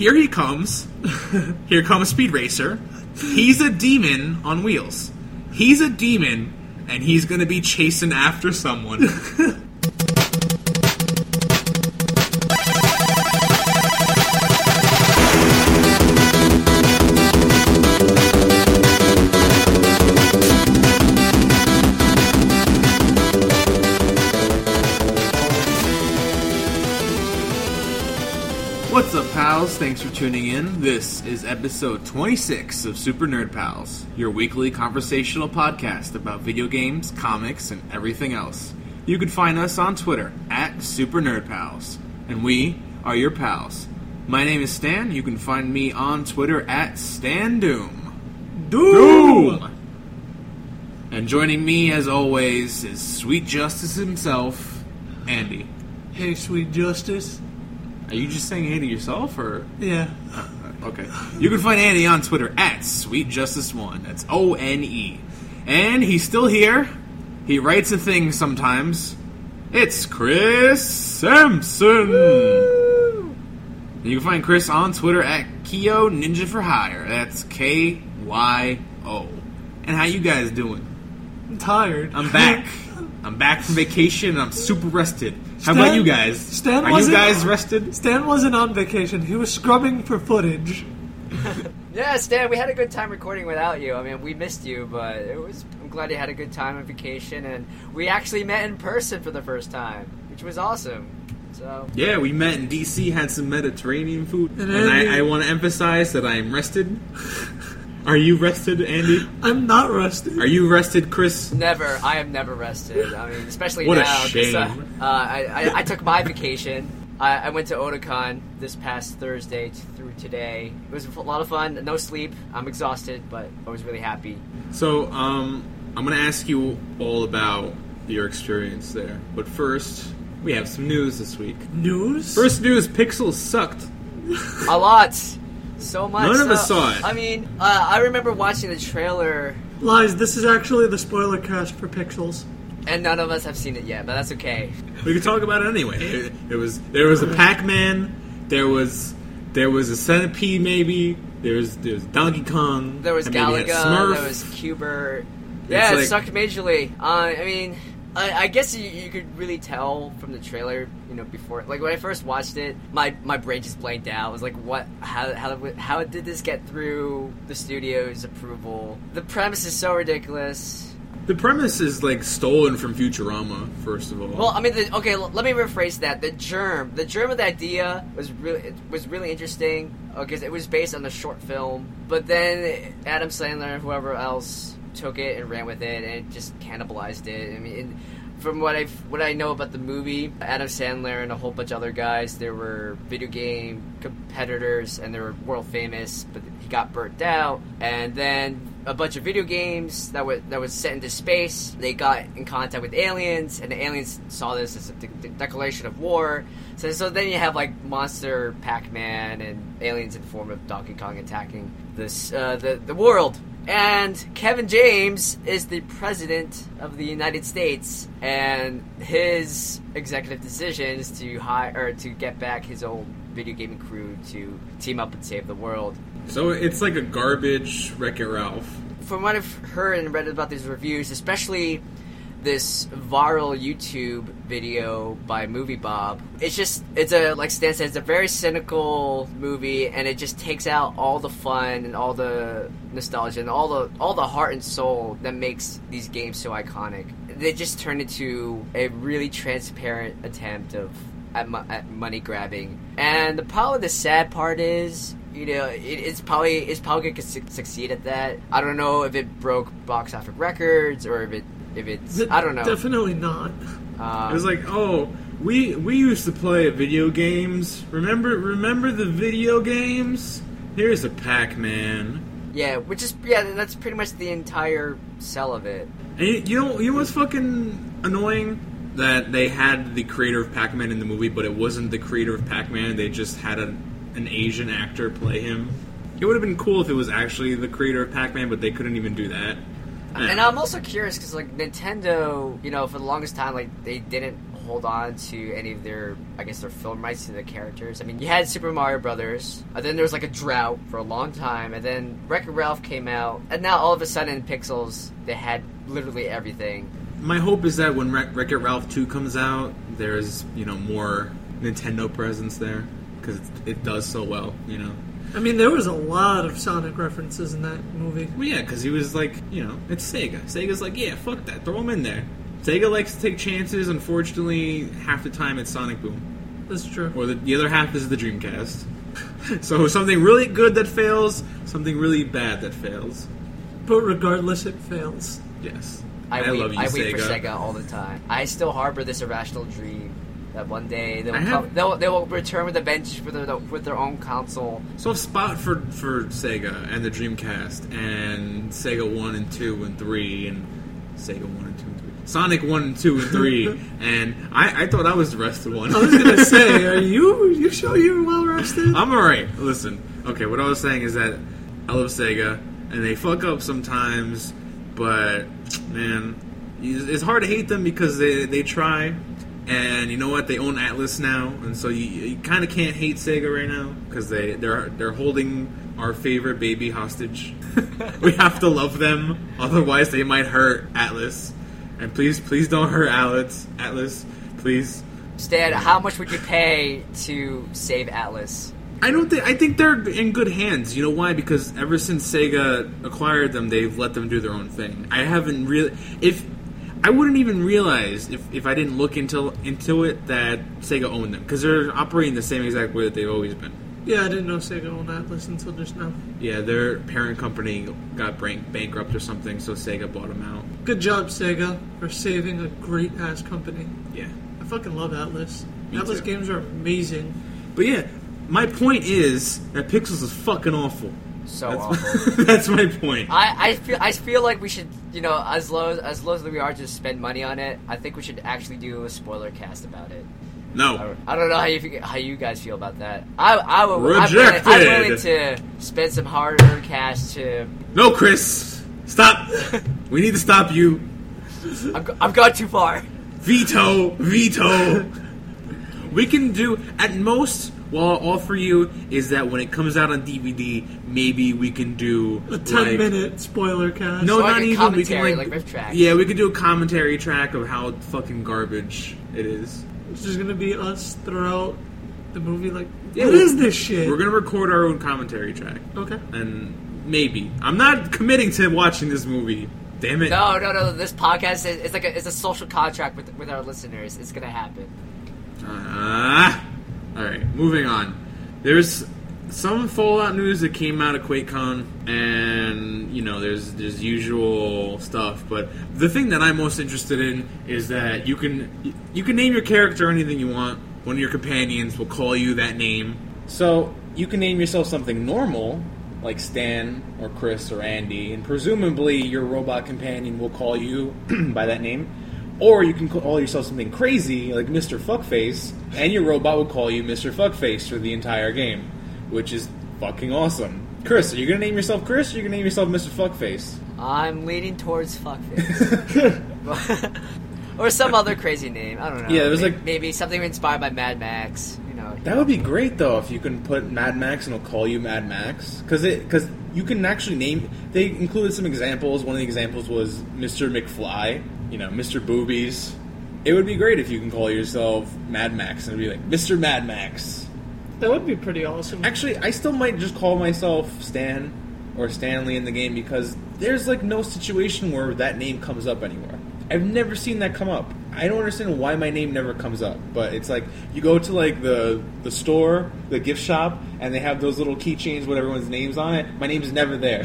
here he comes. here comes Speed Racer. He's a demon on wheels. He's a demon, and he's gonna be chasing after someone. Thanks for tuning in. This is episode 26 of Super Nerd Pals, your weekly conversational podcast about video games, comics, and everything else. You can find us on Twitter at Super Nerd Pals, and we are your pals. My name is Stan. You can find me on Twitter at Stan Doom. Doom! And joining me, as always, is Sweet Justice himself, Andy. Hey, sweet justice. Are you just saying hey to yourself, or Yeah. okay? You can find Andy on Twitter at Sweet Justice One. That's O N E, and he's still here. He writes a thing sometimes. It's Chris Sampson. You can find Chris on Twitter at Kyo Ninja for Hire. That's K Y O. And how you guys doing? I'm tired. I'm back. I'm back from vacation. and I'm super rested. How about you guys? Stan Are you wasn't- guys rested? Stan wasn't on vacation. He was scrubbing for footage. Yeah, Stan, we had a good time recording without you. I mean, we missed you, but it was. I'm glad you had a good time on vacation, and we actually met in person for the first time, which was awesome. So Yeah, we met in DC, had some Mediterranean food, And and, I, I want to emphasize that I am rested. Are you rested, Andy? I'm not rested. Are you rested, Chris? never, I am never rested. I mean, especially What a shame. Uh, uh, I, I, I took my vacation. I, I went to Otakon this past Thursday t- through today. It was a lot of fun. No sleep. I'm exhausted, but I was really happy. So, um, I'm going to ask you all about your experience there. But first, we have some news this week. News? First news: Pixels sucked. A lot. So much. None of us saw it. I mean, uh, I remember watching the trailer Lies, this is actually the spoiler cast for Pixels. And none of us have seen it yet, but that's okay. We could talk about it anyway. It, it was there was a Pac-Man. There was there was a centipede, maybe. There was there was Donkey Kong. There was and maybe a Galaga, there was Q*bert. Yeah, like- it sucked majorly. Uh, I mean, I, I guess you, you could really tell from the trailer, you know, before. Like when I first watched it, my, my brain just blanked out. I was like, what? How, how, how did this get through the studio's approval? The premise is so ridiculous. The premise is like stolen from Futurama. First of all, Well, I mean, the, okay. l- Let me rephrase that. The germ, the germ of the idea was really it was really interesting because it was based on a short film. But then Adam Sandler and whoever else took it and ran with it and it just cannibalized it. I mean, from what I what I know about the movie, Adam Sandler and a whole bunch of other guys, there were video game competitors and they were world famous, but he got burnt out. And then a bunch of video games that was that was set into space. They got in contact with aliens, and the aliens saw this as a de- de- declaration of war. So, so then you have like monster Pac-Man and aliens in the form of Donkey Kong attacking this uh, the the world. And Kevin James is the president of the United States, and his executive decision is to hire or to get back his old video gaming crew to team up and save the world so it's like a garbage Wreck It Ralph. from what I've heard and read about these reviews, especially this viral YouTube video by Movie Bob, it's just it's a like Stan said, it's a very cynical movie, and it just takes out all the fun and all the nostalgia and all the all the heart and soul that makes these games so iconic. They just turn into a really transparent attempt of at, mo- at money grabbing. And the probably the sad part is, you know, it, it's probably it's probably gonna su- succeed at that. I don't know if it broke box office records or if it if it's I don't know. Definitely not. Um, It was like, oh, we we used to play video games. Remember remember the video games? Here's a Pac-Man. yeah, which is yeah, that's pretty much the entire sell of it. And you, you know you know what's fucking annoying? That they had the creator of Pac-Man in the movie, but it wasn't the creator of Pac-Man. They just had a, an Asian actor play him. It would have been cool if it was actually the creator of Pac-Man, but they couldn't even do that. And I'm also curious because like Nintendo, you know, for the longest time, like they didn't hold on to any of their, I guess, their film rights to the characters. I mean, you had Super Mario Brothers, and then there was like a drought for a long time, and then Wreck-It Ralph came out, and now all of a sudden Pixels they had literally everything. My hope is that when Wreck- Wreck-It Ralph 2 comes out, there's, you know, more Nintendo presence there. Because it, it does so well, you know? I mean, there was a lot of Sonic references in that movie. Well, yeah, because he was like, you know, it's Sega. Sega's like, yeah, fuck that, throw him in there. Sega likes to take chances. Unfortunately, half the time it's Sonic Boom, That's true. or the, the other half is the Dreamcast. so something really good that fails, something really bad that fails. But regardless, it fails. Yes, I, I wait, love you, I wait for Sega. Sega all the time. I still harbor this irrational dream that one day they will I come, they'll, they will return with a vengeance with their with their own console. So a spot for for Sega and the Dreamcast and Sega One and Two and Three and Sega One and Two and Three, Sonic One and Two and Three, and I, I thought I was the rested one. I was gonna say, are you? You sure you're well rested? I'm alright. Listen, okay. What I was saying is that I love Sega, and they fuck up sometimes, but man, it's hard to hate them because they they try. And you know what? They own Atlus now, and so you, you kind of can't hate Sega right now because they they're they're holding our favorite baby hostage. we have to love them, otherwise they might hurt Atlus. And please, please don't hurt Atlus. Atlus, please. Stan, how much would you pay to save Atlus? I don't think I think they're in good hands. You know why? Because ever since Sega acquired them, they've let them do their own thing. I haven't really if I wouldn't even realize if, if I didn't look into into it that Sega owned them because they're operating the same exact way that they've always been. Yeah, I didn't know Sega owned Atlus until just now. Yeah, their parent company got bank- bankrupt or something, so Sega bought them out. Good job, Sega, for saving a great ass company. Yeah, I fucking love Atlus. Me Atlus too. games are amazing. but yeah, my point is that Pixels is fucking awful. So That's, awful. that's my point. I, I feel I feel like we should you know as low as low as we are to spend money on it. I think we should actually do a spoiler cast about it. No, don't, I don't know how you how you guys feel about that. I I will I'm willing, I'm willing to spend some hard earned cash to. no, Chris, stop. we need to stop you. I've, go- I've gone too far. Veto, veto. we can do at most. What I'll offer you is that when it comes out on DVD, maybe we can do A 10 like, minute spoiler cast. No, So like not a even. We can like, like riff tracks. Yeah, we could do a commentary track of how fucking garbage it is. It's just gonna be us throughout the movie, like, Yeah, what we- is this shit? We're gonna record our own commentary track, Okay. and maybe I'm not committing to watching this movie. Damn it! No, no, no. This podcast is it's like a, it's a social contract with with our listeners. It's gonna happen. Ah. All right, moving on. There's some Fallout news that came out of QuakeCon, and you know, there's there's usual stuff. But the thing that I'm most interested in is that you can you can name your character anything you want. One of your companions will call you that name. So you can name yourself something normal, like Stan or Chris or Andy, and presumably your robot companion will call you by that name. Or you can call yourself something crazy like Mr. Fuckface, and your robot will call you Mr. Fuckface for the entire game, which is fucking awesome. Chris, are you gonna name yourself Chris, or are you gonna name yourself Mr. Fuckface? I'm leaning towards fuckface. or some other crazy name. I don't know. Yeah, it was May- like- maybe something inspired by Mad Max. You know. That would be great though if you can put Mad Max and it'll call you Mad Max because it because you can actually name. They included some examples. One of the examples was Mr. McFly. You know, Mr. Boobies. It would be great if you can call yourself Mad Max and be like Mr. Mad Max. That would be pretty awesome. Actually, I still might just call myself Stan or Stanley in the game because there's like no situation where that name comes up anywhere. I've never seen that come up. I don't understand why my name never comes up, but it's like you go to like the the store, the gift shop, and they have those little keychains with everyone's names on it. My name's never there.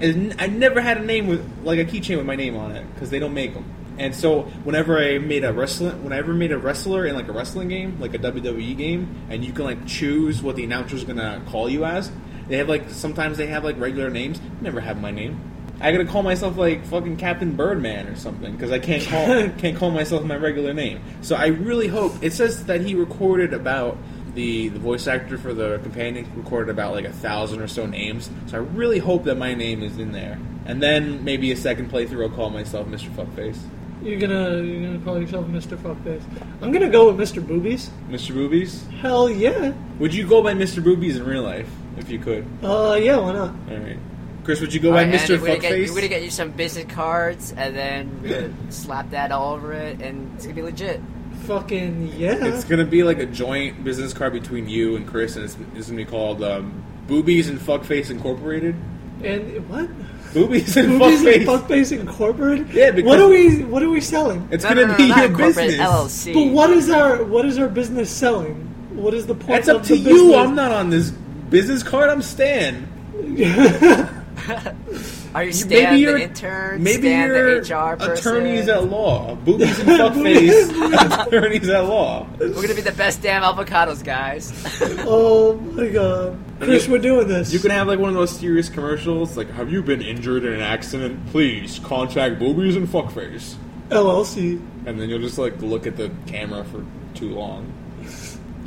And I never had a name with like a keychain with my name on it because they don't make them. And so whenever I made a wrestling, whenever I made a wrestler in like a wrestling game, like a WWE game, and you can like choose what the announcer's gonna call you as, they have like sometimes they have like regular names. Never have my name. I gotta call myself like fucking Captain Birdman or something because I can't call can't call myself my regular name. So I really hope it says that he recorded about the the voice actor for the companion recorded about like a thousand or so names. So I really hope that my name is in there. And then maybe a second playthrough I'll call myself Mr. Fuckface. You're gonna you're gonna call yourself Mr. Fuckface. I'm gonna go with Mr. Boobies. Mr. Boobies? Hell yeah. Would you go by Mr. Boobies in real life if you could? Uh, yeah, why not? All right. Chris, would you go by Alright, Mr. and we're gonna, get, Fuckface? we're gonna get you some business cards, and then we're gonna slap that all over it, and it's gonna be legit. Fucking yeah. It's gonna be like a joint business card between you and Chris, and it's, it's gonna be called um, Boobies and Fuckface Incorporated. and what? Boobies and Boobies Fuckface. and Fuckface Incorporated. Yeah, because- what are we what are we selling? it's No, gonna no, no, be not your business. LLC. But what is our what is our business selling? What is the point? That's up of to the you. business? I'm not on this business card. I'm Stan. Are you You- Stan you're- the intern? Maybe Stan you're the HR person? attorneys at law. Boobies and Fuckface attorneys at law. We're gonna be the best damn avocados, guys. oh my god, Chris, you- we're doing this. You can have like one of those serious commercials, like "Have you been injured in an accident? Please contact Boobies and Fuckface." LLC, And then you'll just like look at the camera for too long.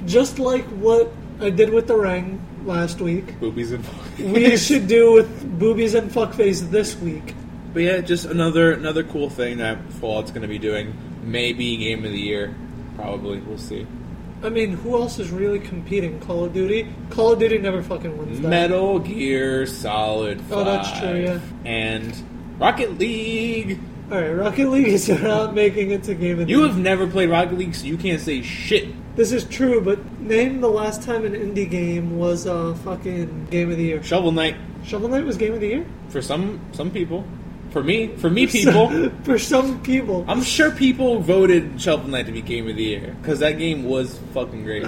just like what I did with the ring last week. Boobies and Fuckface. We should do with boobies and fuckface this week. But yeah, just another another cool thing that Fallout's going to be doing. Maybe game of the year. Probably. We'll see. I mean, who else is really competing? Call of Duty. Call of Duty never fucking wins that. Metal Gear Solid 5. Oh, that's true, yeah. And Rocket League. All right, Rocket League is not making it to game of the Year. You year. have never played Rocket League, so you can't say shit. This is true, but name the last time an indie game was a uh, fucking game of the year. Shovel Knight Shovel Knight was game of the year. for some some people. For me, for me people, For some people. I'm sure people voted Shovel Knight to be game of the year because that game was fucking great.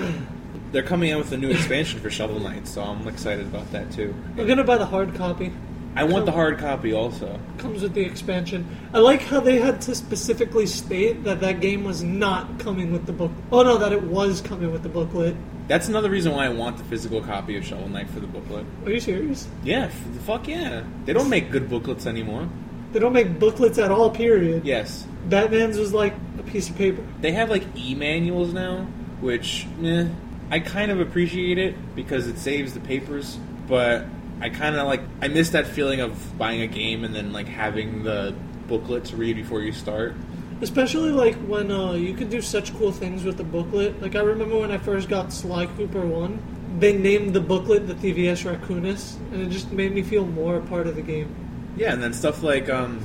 They're coming out with a new expansion for Shovel Knight, so I'm excited about that too. I'm gonna buy the hard copy. I want the hard copy also. Comes with the expansion. I like how they had to specifically state that that game was not coming with the book. Oh no, that it was coming with the booklet. That's another reason why I want the physical copy of Shovel Knight for the booklet. Are you serious? Yeah, f- fuck yeah. They don't make good booklets anymore. They don't make booklets at all. Period. Yes. Batman's was like a piece of paper. They have like e-manuals now, which eh, I kind of appreciate it because it saves the papers, but I kind of like I miss that feeling of buying a game and then like having the booklet to read before you start. Especially like when uh, you could do such cool things with the booklet. Like I remember when I first got Sly Cooper One, they named the booklet the Thievius Raccoonus, and it just made me feel more a part of the game. Yeah, and then stuff like um,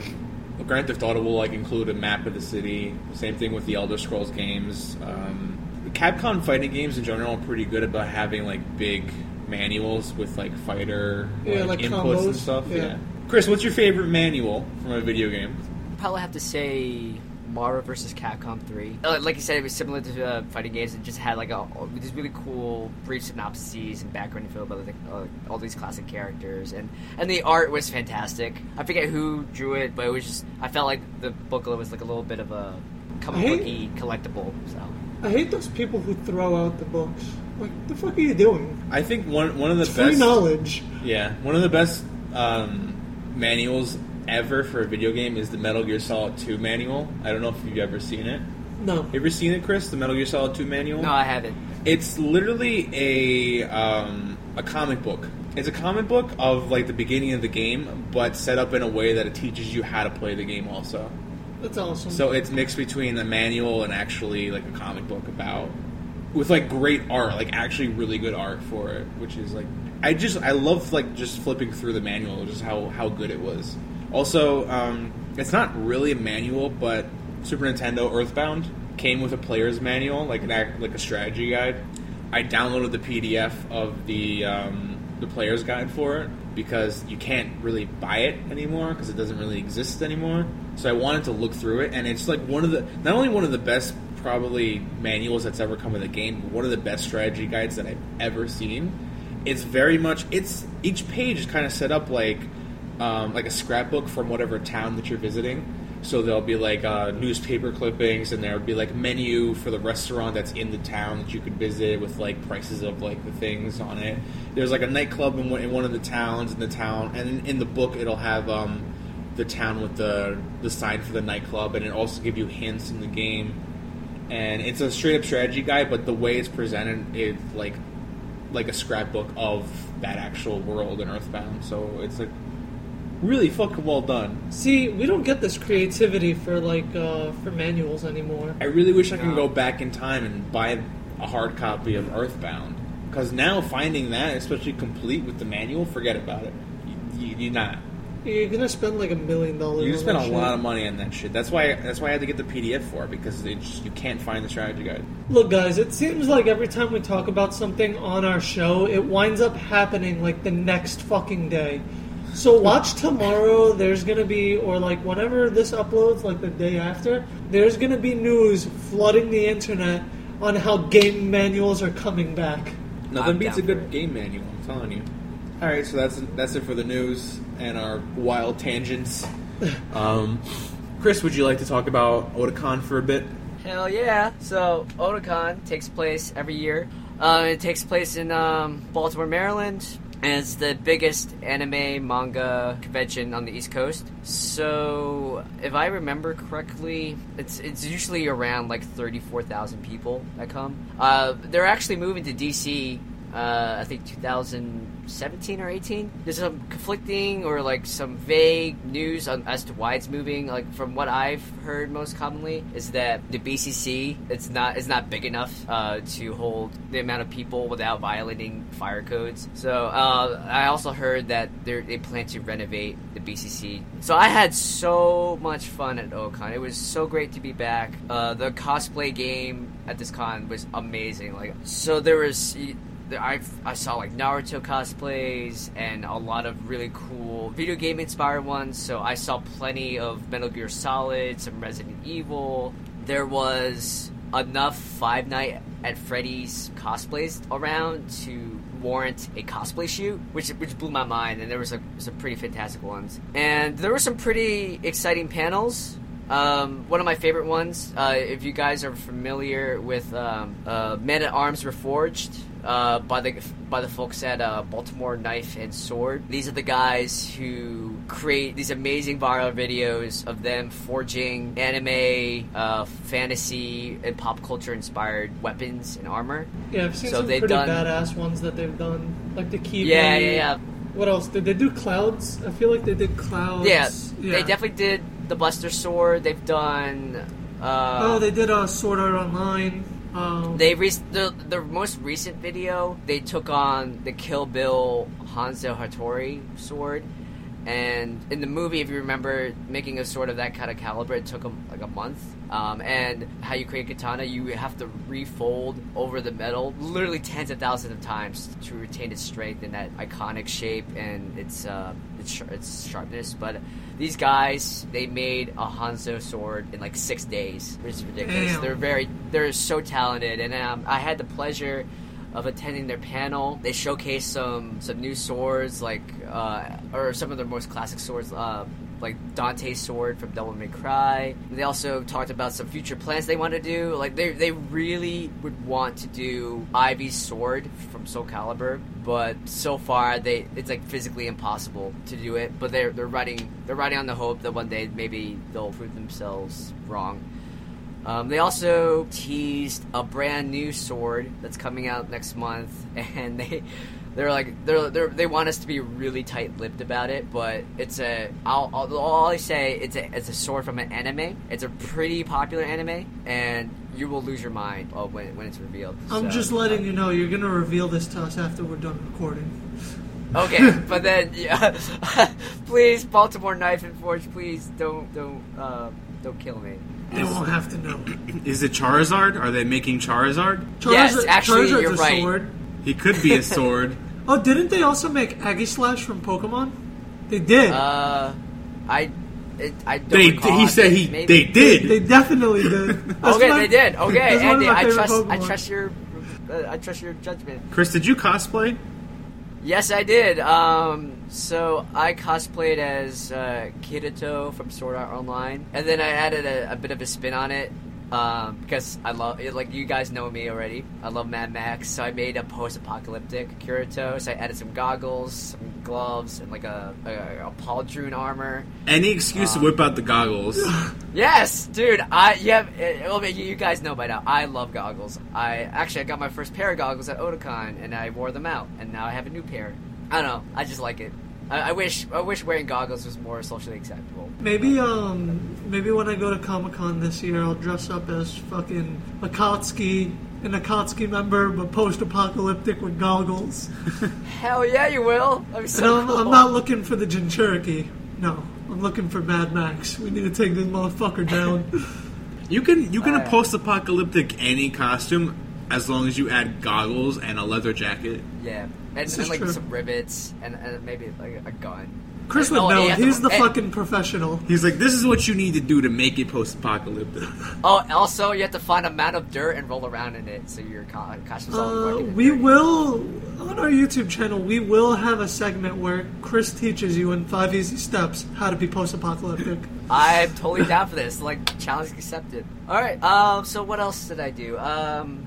Grand Theft Auto will like include a map of the city. Same thing with the Elder Scrolls games. Um, Capcom fighting games in general are pretty good about having like big manuals with like fighter Yeah, like, like inputs and stuff. yeah. yeah. Chris, what's your favorite manual from a video game? Probably have to say Marvel vs. Capcom 3. Uh, Like you said, it was similar to uh, fighting games. It just had like a, these really cool brief synopses and background info about like, uh, all these classic characters, and and the art was fantastic. I forget who drew it, but it was just I felt like the booklet was like a little bit of a comic booky collectible. So I hate those people who throw out the books. Like, the fuck are you doing? I think one one of the It's free best knowledge. Yeah, one of the best um, manuals ever for a video game is the Metal Gear Solid 2 manual. I don't know if you've ever seen it. No. You ever seen it, Chris? The Metal Gear Solid 2 manual? no, I haven't. It's literally a um, a comic book. It's a comic book of like the beginning of the game, but set up in a way that it teaches you how to play the game also. That's awesome. So it's mixed between a manual and actually like a comic book about with like great art, like actually really good art for it, which is like I just I love like just flipping through the manual, just how how good it was. Also, um, it's not really a manual, but Super Nintendo Earthbound came with a player's manual, like an act, like a strategy guide. I downloaded the PDF of the um, the player's guide for it because you can't really buy it anymore because it doesn't really exist anymore. So I wanted to look through it, and it's like one of the not only one of the best probably manuals that's ever come with a game, one of the best strategy guides that I've ever seen. It's very much it's each page is kind of set up like um, like a scrapbook from whatever town that you're visiting. So there'll be like uh, newspaper clippings, and there'll be like menu for the restaurant that's in the town that you could visit with like prices of like the things on it. There's like a nightclub in one, in one of the towns in the town, and in, in the book it'll have um, the town with the the sign for the nightclub, and it also give you hints in the game. And it's a straight up strategy guide, but the way it's presented is like like a scrapbook of that actual world in Earthbound. So it's like really fucking well done. See, we don't get this creativity for like uh, for manuals anymore. I really wish I could go back in time and buy a hard copy of Earthbound. Because now finding that, especially complete with the manual, forget about it. You, you, you're not. You're gonna spend like a million dollars. You spend a shit. lot of money on that shit. That's why. That's why I had to get the PDF for it because it just, you can't find the strategy guide. Look, guys, it seems like every time we talk about something on our show, it winds up happening like the next fucking day. So watch tomorrow. There's gonna be, or like whenever this uploads, like the day after, there's gonna be news flooding the internet on how game manuals are coming back. Nothing I'm beats a good game manual. I'm telling you. All right, so that's that's it for the news and our wild tangents. Um, Chris, would you like to talk about Otakon for a bit? Hell yeah! So Otakon takes place every year. Uh, it takes place in um, Baltimore, Maryland, and it's the biggest anime manga convention on the East Coast. So, if I remember correctly, it's it's usually around like thirty four thousand people that come. Uh, they're actually moving to DC. Uh, I think 2017 or 18. There's some conflicting or like some vague news on, as to why it's moving. Like from what I've heard, most commonly is that the BCC it's not it's not big enough uh, to hold the amount of people without violating fire codes. So uh, I also heard that they plan to renovate the BCC. So I had so much fun at Ocon. It was so great to be back. Uh, the cosplay game at this con was amazing. Like so there was. I I saw like Naruto cosplays and a lot of really cool video game inspired ones. So I saw plenty of Metal Gear Solid, some Resident Evil. There was enough Five Night at Freddy's cosplays around to warrant a cosplay shoot, which which blew my mind. And there was some pretty fantastic ones, and there were some pretty exciting panels. Um, one of my favorite ones, uh, if you guys are familiar with um, uh, Man at Arms Reforged, uh, by the by the folks at uh, Baltimore Knife and Sword. These are the guys who create these amazing viral videos of them forging anime, uh, fantasy, and pop culture inspired weapons and armor. Yeah, I've seen So some they've pretty done- badass ones that they've done, like the key. Yeah, yeah, yeah. What else did they do? Clouds. I feel like they did clouds. Yeah, they definitely did the Buster Sword. They've done. Uh, Oh, they did uh, Sword Art Online. Um, They re- the the most recent video they took on the Kill Bill Hanzo Hattori sword, and in the movie, if you remember, making a sword of that kind of caliber, it took them like a month. Um, and how you create katana, you have to refold over the metal literally tens of thousands of times to retain its strength and that iconic shape and its uh, its, sh- its sharpness. But these guys, they made a Hanzo sword in like six days, which is ridiculous. Damn. They're very they're so talented and um, i had the pleasure of attending their panel they showcased some some new swords like uh, or some of their most classic swords uh, like Dante's sword from Devil May Cry. They also talked about some future plans they want to do. Like they they really would want to do Ivy's sword from Soul Calibur, but so far they it's like physically impossible to do it. But they're they're riding they're riding on the hope that one day maybe they'll prove themselves wrong. Um, they also teased a brand new sword that's coming out next month, and they they're like they're, they're they want us to be really tight-lipped about it. But it's a I'll, I'll all I say it's a it's a sword from an anime. It's a pretty popular anime, and you will lose your mind uh, when when it's revealed. I'm So, just letting uh, you know you're gonna reveal this to us after we're done recording. Okay, but then yeah, please Baltimore Knife and Forge, please don't don't uh, don't kill me. They won't have to know. Is it Charizard? Are they making Charizard? Yes, actually, Charizard's you're a right. Sword. He could be a sword. Oh, didn't they also make Aegislash from Pokemon? They did. Uh, I it, I don't they, recall. he said he Maybe- they did. They definitely did. That's okay, my- they did. Okay, that's one of Andy, I favorite trust. I trust your. Uh, I trust your judgment. Chris, did you cosplay? Yes, I did. Um, so I cosplayed as uh, Kirito from Sword Art Online, and then I added a, a bit of a spin on it um, because I love like you guys know me already. I love Mad Max, so I made a post-apocalyptic Kirito. So I added some goggles, some gloves, and like a a, a pauldron armor. Any excuse to Um, whip out the goggles. Yes, dude. I yeah. It, well, you you guys know by now. I love goggles. I actually I got my first pair of goggles at Otakon, and I wore them out, and now I have a new pair. I don't know. I just like it. I, I wish I wish wearing goggles was more socially acceptable. Maybe um maybe when I go to Comic Con this year, I'll dress up as fucking Akatsuki, an Akatsuki member, but post-apocalyptic with goggles. Hell yeah, you will. That'd be And so I'm, cool. I'm not looking for the Jinchuriki. No, I'm looking for Mad Max. We need to take this motherfucker down. You can you can Uh, post-apocalyptic any costume as long as you add goggles and a leather jacket. Yeah, and, This and like true. some rivets and, and maybe like a gun. Chris would Oh, know. yeah, He's the and- fucking professional. He's like, this is what you need to do to make it post-apocalyptic. Oh, also you have to find a mound of dirt and roll around in it, so your co- costume's all Uh, fucking we dirty. will on our YouTube channel. We will have a segment where Chris teaches you in five easy steps how to be post-apocalyptic. I'm totally down for this. Like challenge accepted. All right. Um. So what else did I do? Um.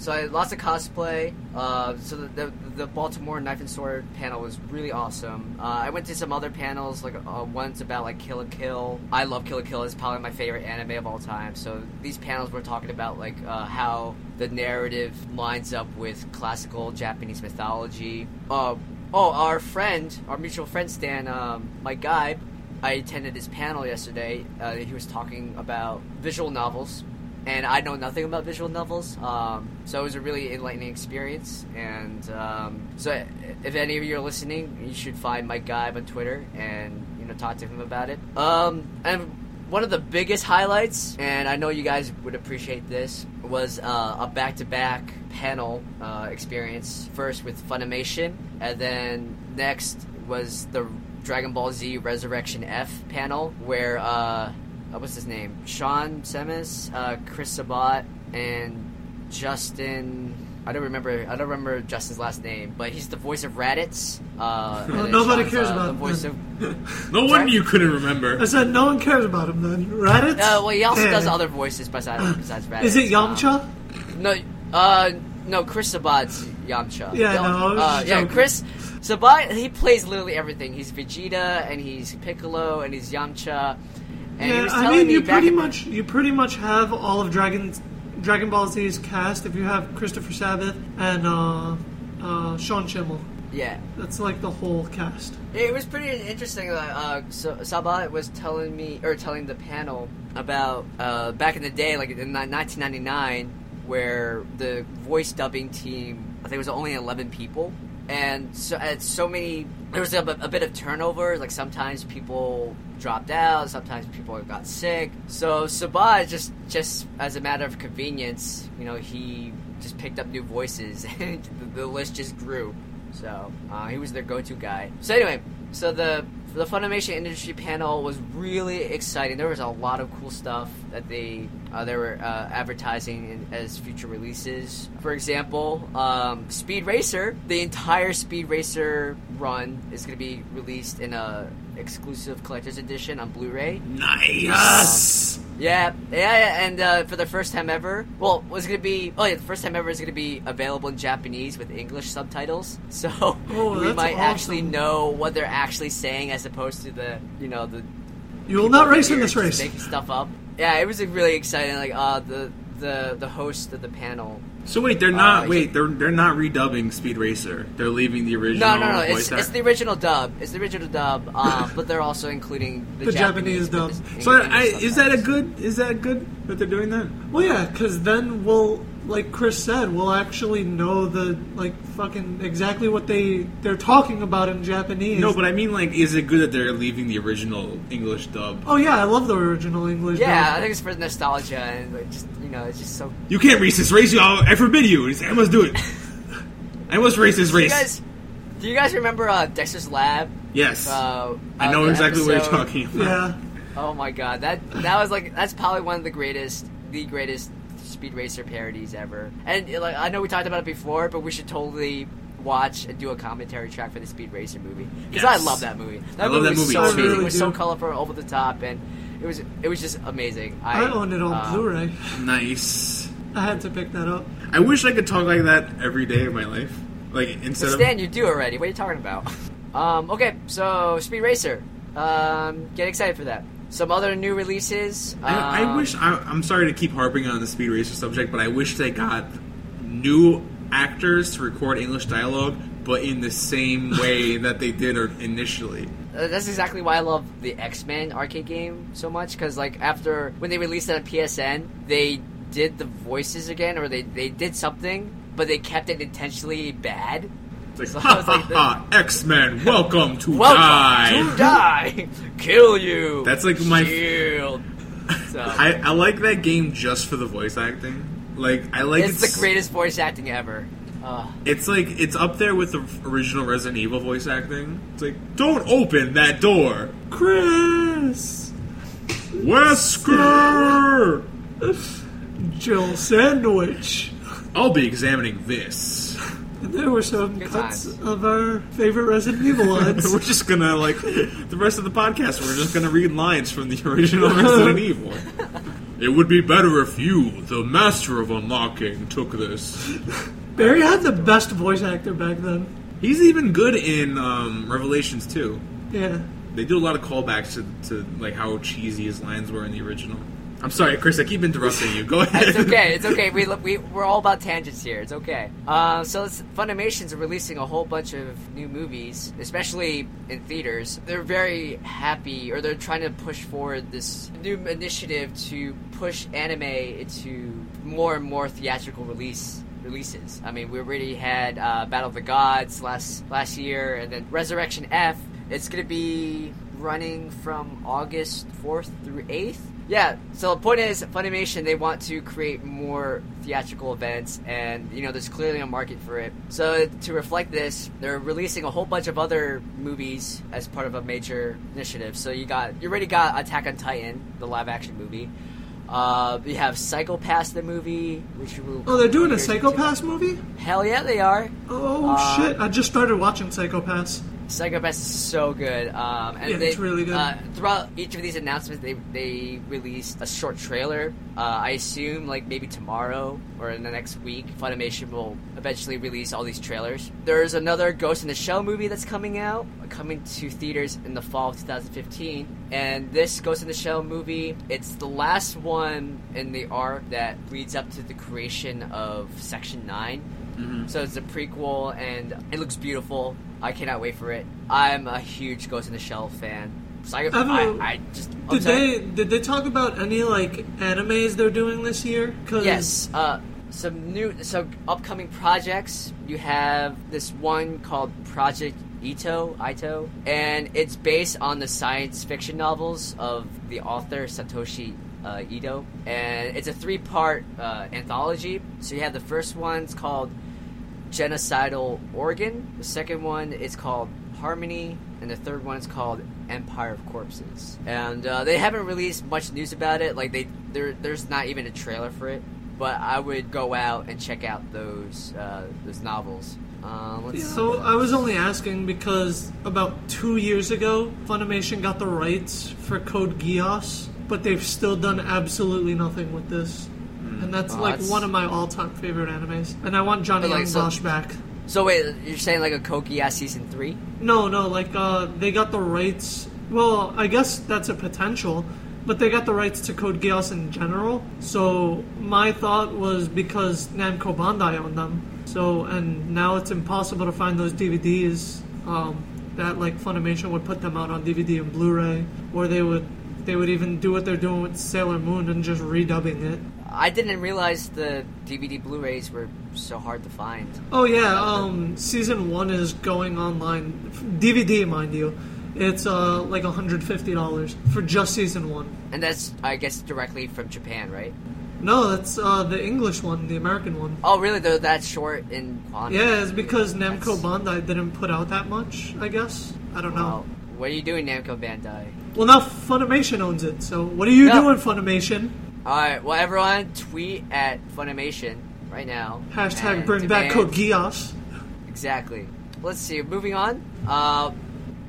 So I lots of cosplay. Uh. So the the, the Baltimore Knife and Sword panel was really awesome. Uh, I went to some other panels. Like uh, one's about like Kill la Kill. I love Kill la Kill. It's probably my favorite anime of all time. So these panels were talking about like uh, how the narrative lines up with classical Japanese mythology. Uh. Oh, our friend, our mutual friend Stan, um, my guy, I attended his panel yesterday. Uh, he was talking about visual novels, and I know nothing about visual novels. Um, so it was a really enlightening experience. And um, so, if any of you are listening, you should find Mike Guy on Twitter and you know talk to him about it. Um, and one of the biggest highlights, and I know you guys would appreciate this, was uh, a back-to-back panel uh, experience. First with Funimation, and then next was the Dragon Ball Z Resurrection F panel, where uh, uh, what's his name? Sean Schemmel, uh, Chris Sabat, and Justin. I don't remember. I don't remember Justin's last name, but he's the voice of Raditz. Uh, Well, nobody Sean's, cares uh, about the him voice of. No Sorry? wonder you couldn't remember. I said no one cares about him then. Raditz? Uh, well, he also Yeah. does other voices besides besides Raditz. Is it Um, Yamcha? No, uh, no, Chris Sabat's Yamcha. Yeah, Yam- no, uh, yeah. Chris Sabat. He plays literally everything. He's Vegeta, and he's Piccolo, and he's Yamcha. And yeah, I mean, me you pretty much you pretty much have all of Dragon Dragon Ball Z's cast if you have Christopher Sabat and uh, uh, Sean Schemmel. Yeah, That's like the whole cast. it was pretty interesting. Uh, so Sabat was telling me or telling the panel about uh, back in the day, like in 1999, where the voice dubbing team, I think it was only 11 people, and so at so many, there was a, a bit of turnover. Like sometimes people dropped out, sometimes people got sick. So Sabat just just as a matter of convenience, you know, he just picked up new voices, and the, the list just grew. So uh, he was their go-to guy. So anyway, so the the Funimation industry panel was really exciting. There was a lot of cool stuff that they uh, they were uh, advertising in, as future releases. For example, um, Speed Racer, the entire Speed Racer run is going to be released in a exclusive collector's edition on Blu-ray. Nice. Yeah, yeah, yeah, and uh, for the first time ever, well, was gonna be oh yeah, the first time ever is gonna be available in Japanese with English subtitles. So Oh, we might actually know what they're actually saying as opposed to the you know the You will not race in this race. making stuff up. Yeah, it was like, really exciting. Like uh, the the the host of the panel. So wait, they're not. Uh, wait, they're they're not redubbing Speed Racer. They're leaving the original. No, no, no. voice It's, it's the original dub. It's the original dub. Um, but they're also including the, The Japanese dub. So English I, is that a good? Is that good that they're doing that? Well, yeah, because then we'll, like Chris said, we'll actually know the like fucking exactly what they they're talking about in Japanese. No, but I mean, like, is it good that they're leaving the original English dub? oh yeah, I love the original English. Yeah, dub. I think it's for nostalgia and like, just you know, it's just so You can't race this race, y'all. I forbid you. It's- I must do it. I must race this Do you race. guys, do you guys remember uh, Dexter's Lab? yes, Uh, I know the exactly what you're talking about. yeah. Oh my god, that that was like that's probably one of the greatest, the greatest Speed Racer parodies ever. And like I know we talked about it before, but we should totally watch and do a commentary track for the Speed Racer movie because Yes. I love that movie. That I love movie that was movie so amazing. I really it was so colorful, over the top, and it was it was just amazing. I own it on uh, Blu-ray. Nice. I had to pick that up. I wish I could talk like that every day of my life. Like instead Stan, of you do already. What are you talking about? Um, okay, so Speed Racer. Um, get excited for that. Some other new releases. I, I um, wish I, I'm sorry to keep harping on the Speed Racer subject, but I wish they got new actors to record English dialogue but in the same way that they did or- initially. Uh, That's exactly why I love the X Men arcade game so much. Because like after when they released it on PSN, they did the voices again, or they they did something, but they kept it intentionally bad. It's like, So ha was ha like, ha, X Men, welcome to Welcome die. to die, kill you. That's like my- shield. So, I, I like that game just for the voice acting. Like I like it's the greatest voice acting ever. Uh, It's like it's up there with the original Resident Evil voice acting. It's like, don't open that door, Chris, Wesker. Jill Sandwich. I'll be examining this. And there were some Good cuts times. of our favorite Resident Evil lines. we're just gonna like the rest of the podcast. We're just gonna read lines from the original Resident Evil. It would be better if you, the master of unlocking, took this. Barry had the best voice actor back then. He's even good in um, Revelations too. Yeah. They do a lot of callbacks to, to like how cheesy his lines were in the original. I'm sorry, Chris. I keep interrupting you. Go ahead. It's okay. It's okay. We, we we're all about tangents here. It's okay. Uh, so it's, Funimation's releasing a whole bunch of new movies, especially in theaters. They're very happy, or they're trying to push forward this new initiative to push anime into more and more theatrical release releases. I mean, we already had uh, Battle of the Gods last last year, and then Resurrection F. It's gonna be running from August fourth through eighth. Yeah, so the point is, Funimation, they want to create more theatrical events, and, you know, there's clearly a market for it. So, to reflect this, they're releasing a whole bunch of other movies as part of a major initiative. So, you got, you already got Attack on Titan, the live action movie. Uh, you have Psychopass, the movie, which will. Oh, they're doing a Psychopass movie? Hell yeah, they are. Oh Uh, shit! I just started watching Psychopass. Psychopass is so good. Um, and Yeah, they, it's really good. Uh, throughout each of these announcements, they they released a short trailer. Uh, I assume like maybe tomorrow or in the next week, Funimation will eventually release all these trailers. There's another Ghost in the Shell movie that's coming out, coming to theaters in the fall of 2015. And this Ghost in the Shell movie, it's the last one in the arc that leads up to the creation of Section Nine. So it's a prequel, and it looks beautiful. I cannot wait for it. I'm a huge Ghost in the Shell fan. Psycho- Have I, I just I'm Did sorry. they did they talk about any like animes they're doing this year? Cause Yes. Uh, some new, some upcoming projects. You have this one called Project Ito, Ito, and it's based on the science fiction novels of the author Satoshi uh, Ito, and it's a three-part uh, anthology. So you have the first one's called Genocidal Organ. The second one is called Harmony, and the third one is called Empire of Corpses. And uh, they haven't released much news about it. Like they, there, there's not even a trailer for it. But I would go out and check out those uh, those novels. Let's Yeah, so I was only asking because about two years ago, Funimation got the rights for Code Geass, but they've still done absolutely nothing with this. And that's Oh, like that's- one of my all-time favorite animes. And I want Johnny But, like, Young so- Bosch back. So wait, you're saying like a Code Geass season three? No, no, like uh, they got the rights. Well, I guess that's a potential, but they got the rights to Code Geass in general. So my thought was because Namco Bandai owned them. So and now it's impossible to find those DVDs. Um, that like Funimation would put them out on DVD and Blu-ray, or they would they would even do what they're doing with Sailor Moon and just redubbing it. I didn't realize the DVD Blu-rays were so hard to find. Oh yeah, um, season one is going online, DVD, mind you. It's uh like hundred fifty dollars for just season one. And that's, I guess, directly from Japan, right? No, that's uh the English one, the American one. Oh, really? Though that's short in quantity? Yeah, it's because Namco That's- Bandai didn't put out that much. I guess I don't know. What are you doing, Namco Bandai? Well, now Funimation owns it. So what are you Yeah. doing, Funimation? All right. Well, everyone, tweet at Funimation right now. Hashtag bring back demand- Code Geass. Exactly. Let's see. Moving on. Uh,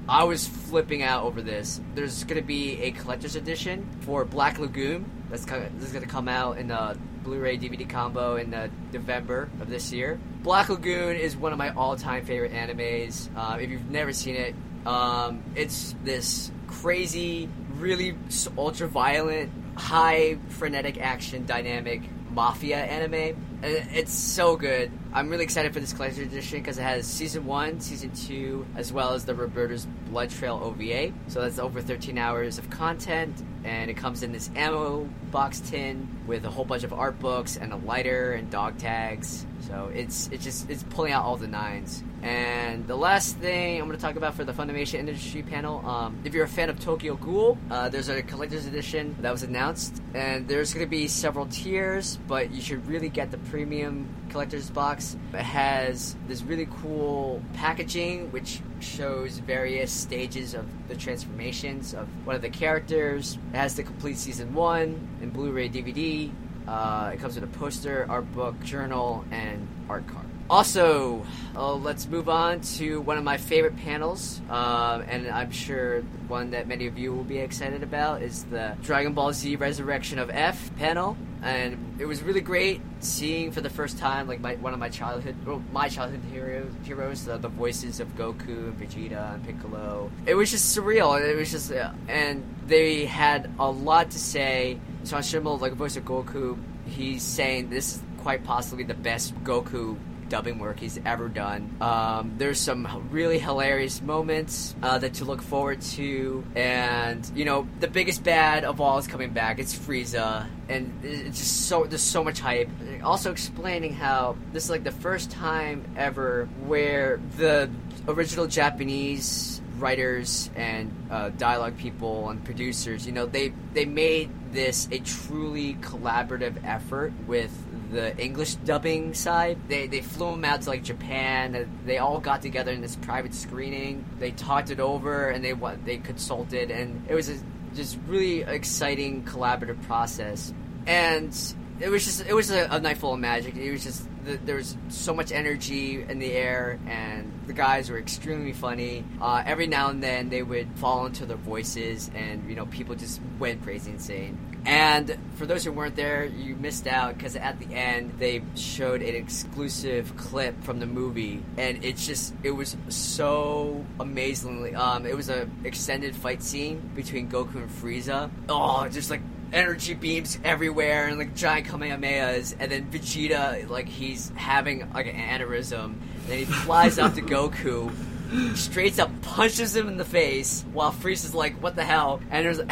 I was flipping out over this. There's going to be a collector's edition for Black Lagoon. That's this is going to come out in a Blu-ray DVD combo in the November of this year. Black Lagoon is one of my all-time favorite animes. Uh, if you've never seen it, um, it's this crazy, really ultra violent, high frenetic action dynamic mafia anime. It's so good. I'm really excited for this collector's edition because it has season one, season two, as well as the Roberta's Blood Trail OVA. So that's over 13 hours of content, and it comes in this ammo box tin with a whole bunch of art books and a lighter and dog tags. So it's it's just it's pulling out all the nines. And the last thing I'm going to talk about for the Funimation Industry panel, um, if you're a fan of Tokyo Ghoul, uh, there's a collector's edition that was announced, and there's going to be several tiers, but you should really get the premium collector's box. It has this really cool packaging, which shows various stages of the transformations of one of the characters. It has the complete season one in Blu-ray DVD. Uh, it comes with a poster, art book, journal, and art card. Also, uh, let's move on to one of my favorite panels, um, and I'm sure one that many of you will be excited about is the Dragon Ball Z Resurrection of F panel. And it was really great seeing for the first time, like my one of my childhood, well, my childhood hero, heroes, the, voices of Goku and Vegeta and Piccolo. It was just surreal. It was just, uh, and they had a lot to say. Sean Schemmel, like a voice of Goku, he's saying this is quite possibly the best Goku dubbing work he's ever done. Um, there's some really hilarious moments uh, that to look forward to, and you know the biggest bad of all is coming back. It's Frieza, and it's just so there's so much hype. Also explaining how this is like the first time ever where the original Japanese writers and uh, dialogue people and producers, you know, they they made this a truly collaborative effort with the English dubbing side. They they flew them out to like Japan. They all got together in this private screening. They talked it over and they what they consulted, and it was a just really exciting collaborative process. And it was just it was a, a night full of magic. It was just the, there was so much energy in the air, and the guys were extremely funny. Uh, every now and then they would fall into their voices, and you know people just went crazy insane. And for those who weren't there, you missed out because at the end they showed an exclusive clip from the movie, and it's just it was so amazingly. Um, it was a extended fight scene between Goku and Frieza. Oh, just like energy beams everywhere and like giant kamehamehas, and then Vegeta like he's having like an aneurysm, and then he flies up to Goku. Straight up punches him in the face while Frieza's like, "What the hell?" And there's and,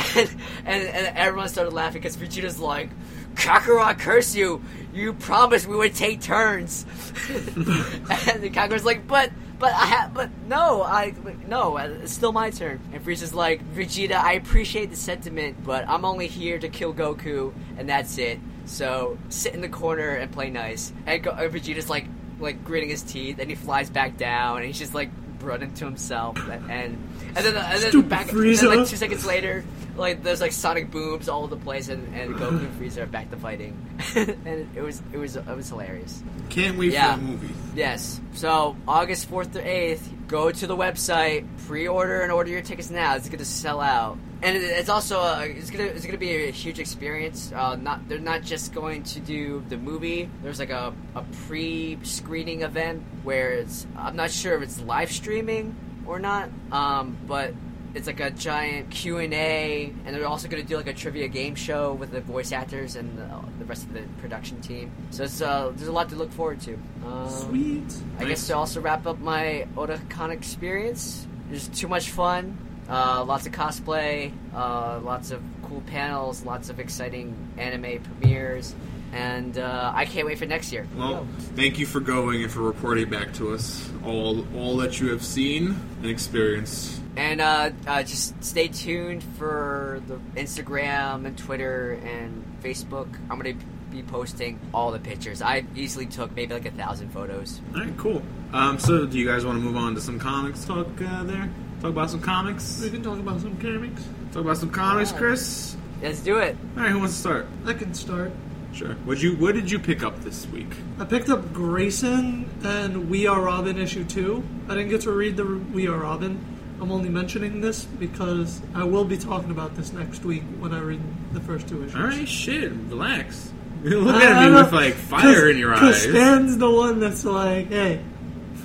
and, and everyone started laughing because Vegeta's like, "Kakarot, curse you! You promised we would take turns." and the Kakarot's like, "But but I but no, I no, it's still my turn." And Frieza's like, "Vegeta, I appreciate the sentiment, but I'm only here to kill Goku, and that's it. So sit in the corner and play nice." And, Go- and Vegeta's like like gritting his teeth, and he flies back down, and he's just like running to himself, and and then and then Stupid back and then, like two seconds later, like there's like sonic booms all over the place, and, and Goku and Frieza are back to fighting, and it was it was it was hilarious. Can't wait Yeah. for the movie. Yes. So August fourth to eighth, go to the website, pre-order and order your tickets now. It's going to sell out, and it, it's also a, it's gonna it's gonna be a huge experience. Uh, not they're not just going to do the movie. There's like a, a pre-screening event where it's I'm not sure if it's live streaming or not, um, but it's like a giant Q and A, and they're also going to do like a trivia game show with the voice actors and the, the rest of the production team. So it's uh, there's a lot to look forward to. Um, Sweet. I guess to also wrap up my Otakon experience, there's too much fun. Uh, lots of cosplay, uh, lots of cool panels, lots of exciting anime premieres, and uh, I can't wait for next year. Well, thank you for going and for reporting back to us all all that you have seen and experienced. And uh, uh, just stay tuned for the Instagram and Twitter and Facebook. I'm gonna be posting all the pictures. I easily took maybe like a thousand photos. All right, cool. Um, so, do you guys want to move on to some comics talk uh, there? Talk about some comics. We can talk about some comics. Talk about some comics, Yeah. Chris. Let's do it. All right, who wants to start? I can start. Sure. What you What did you pick up this week? I picked up Grayson and We Are Robin issue two. I didn't get to read the We Are Robin. I'm only mentioning this because I will be talking about this next week when I read the first two issues. All right, shit. Relax. Look I- at me with like fire in your eyes. Stan's the one that's like, hey,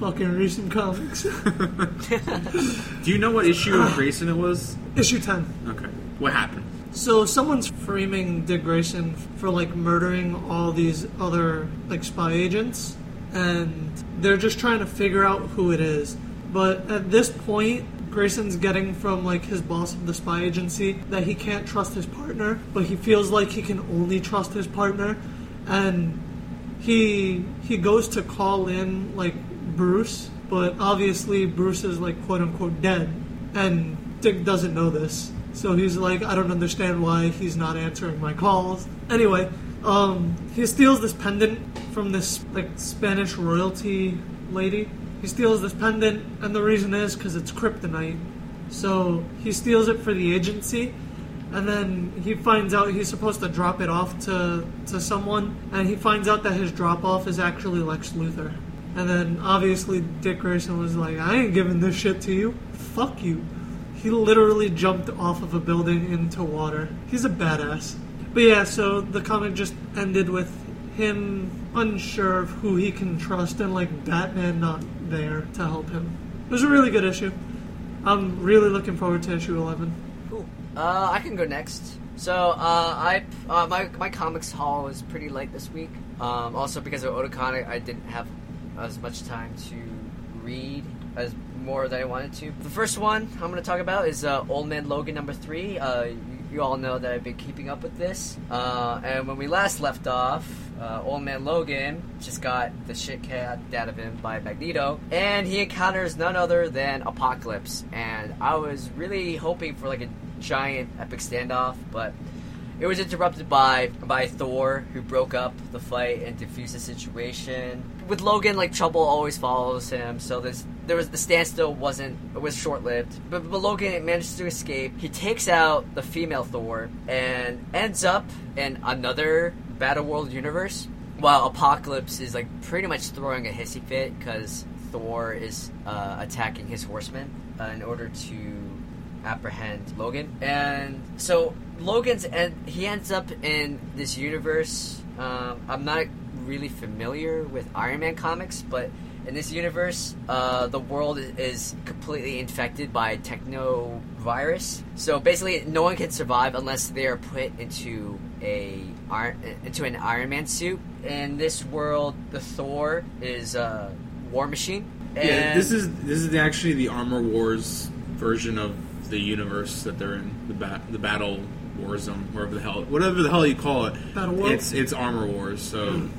fucking read some comics. Do you know what issue of Grayson it was? issue ten. Okay. What happened? So someone's framing Dick Grayson for like murdering all these other like spy agents, and they're just trying to figure out who it is. But at this point, Grayson's getting from like his boss of the spy agency that he can't trust his partner, but he feels like he can only trust his partner, and he he goes to call in like Bruce, but obviously Bruce is like quote unquote dead, and Dick doesn't know this. So he's like, I don't understand why he's not answering my calls. Anyway, um, he steals this pendant from this like Spanish royalty lady. He steals this pendant, and the reason is because it's kryptonite. So he steals it for the agency, and then he finds out he's supposed to drop it off to to someone, and he finds out that his drop off is actually Lex Luthor. And then obviously Dick Grayson was like, I ain't giving this shit to you. Fuck you. He literally jumped off of a building into water. He's a badass. But yeah, so the comic just ended with him unsure of who he can trust and like Batman not there to help him. It was a really good issue. I'm really looking forward to issue 11. Cool. Uh, I can go next. So uh, I uh, my my comics haul is pretty light this week. Um, also because of Otakon, I didn't have as much time to read as more than I wanted to. The first one I'm going to talk about is uh, Old Man Logan number three. Uh, you, you all know that I've been keeping up with this. Uh, and when we last left off, uh, Old Man Logan just got the shit kicked out of him by Magneto, and he encounters none other than Apocalypse. And I was really hoping for like a giant epic standoff, but it was interrupted by by Thor, who broke up the fight and defused the situation. With Logan, like trouble always follows him, so this there was the standstill wasn't it was short lived. But, but Logan manages to escape. He takes out the female Thor and ends up in another Battle World universe. While Apocalypse is like pretty much throwing a hissy fit because Thor is uh, attacking his horsemen uh, in order to apprehend Logan. And so Logan's and he ends up in this universe. Um, I'm not really familiar with Iron Man comics, but in this universe, uh, the world is completely infected by techno virus. So basically, no one can survive unless they are put into a into an Iron Man suit. In this world, the Thor is a war machine. yeah, this is this is actually the Armor Wars version of the universe that they're in the bat the battle war zone wherever the hell whatever the hell you call it Battle World? it's it's armor wars so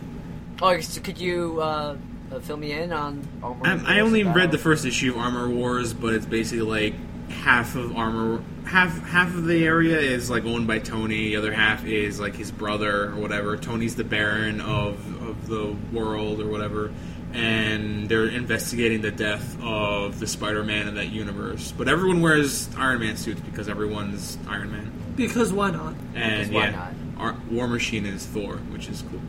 Oh, so could you uh, uh, fill me in on? Armor I, I Wars only read the first issue of armor wars but it's basically like half of armor half half of the area is like owned by tony the other half is like his brother or whatever tony's the baron of of the world or whatever and they're investigating the death of the Spider-Man in that universe. But everyone wears Iron Man suits because everyone's Iron Man. Because why not? And Because why yeah, Ar- War Machine is Thor, which is cool.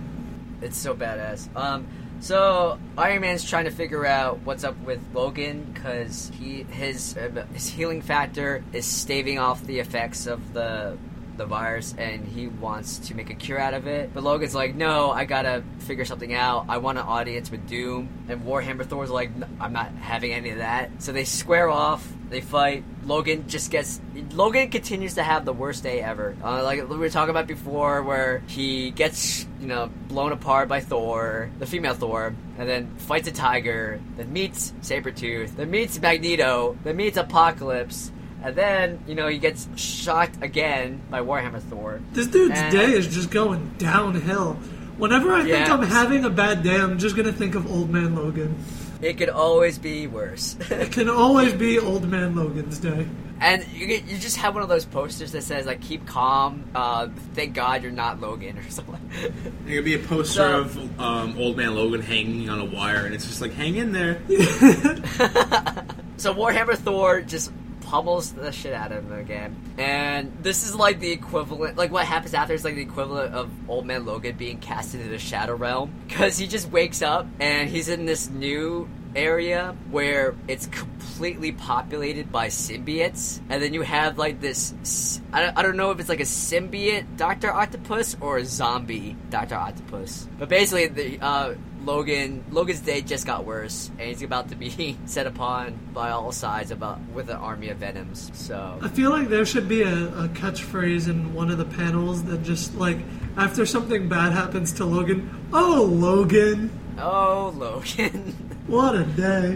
It's so badass. Um, so Iron Man's trying to figure out what's up with Logan because he his uh, his healing factor is staving off the effects of the the virus, and he wants to make a cure out of it. But Logan's like, "No, I gotta figure something out. I want an audience with Doom." And Warhammer Thor's like, "I'm not having any of that." So they square off. They fight. Logan just gets. Logan continues to have the worst day ever. Uh, like we were talking about before, where he gets you know blown apart by Thor, the female Thor, and then fights a tiger, then meets Sabretooth, then meets Magneto, then meets Apocalypse, and then you know he gets shot again by Warhammer Thor. This dude's And- day is just going downhill. Whenever I think I'm having a bad day, I'm just gonna think of Old Man Logan. It could always be worse. It can always be Old Man Logan's day. and you, get- you just have one of those posters that says like "Keep calm." Uh, thank God you're not Logan or something. It could be a poster So- of um, Old Man Logan hanging on a wire, and it's just like, hang in there. So Warhammer Thor just pummels the shit out of him again. And this is like the equivalent, like what happens after is like the equivalent of Old Man Logan being cast into the Shadow Realm. Because he just wakes up and he's in this new area where it's completely populated by symbiotes. And then you have like this, s- I don't, I don't know if it's like a symbiote Dr. Octopus or a zombie Dr. Octopus. But basically, the, uh, Logan Logan's day just got worse, and he's about to be set upon by all sides about with an army of Venoms. So I feel like there should be a, a catchphrase in one of the panels that just like after something bad happens to Logan, oh Logan, oh Logan. what a day.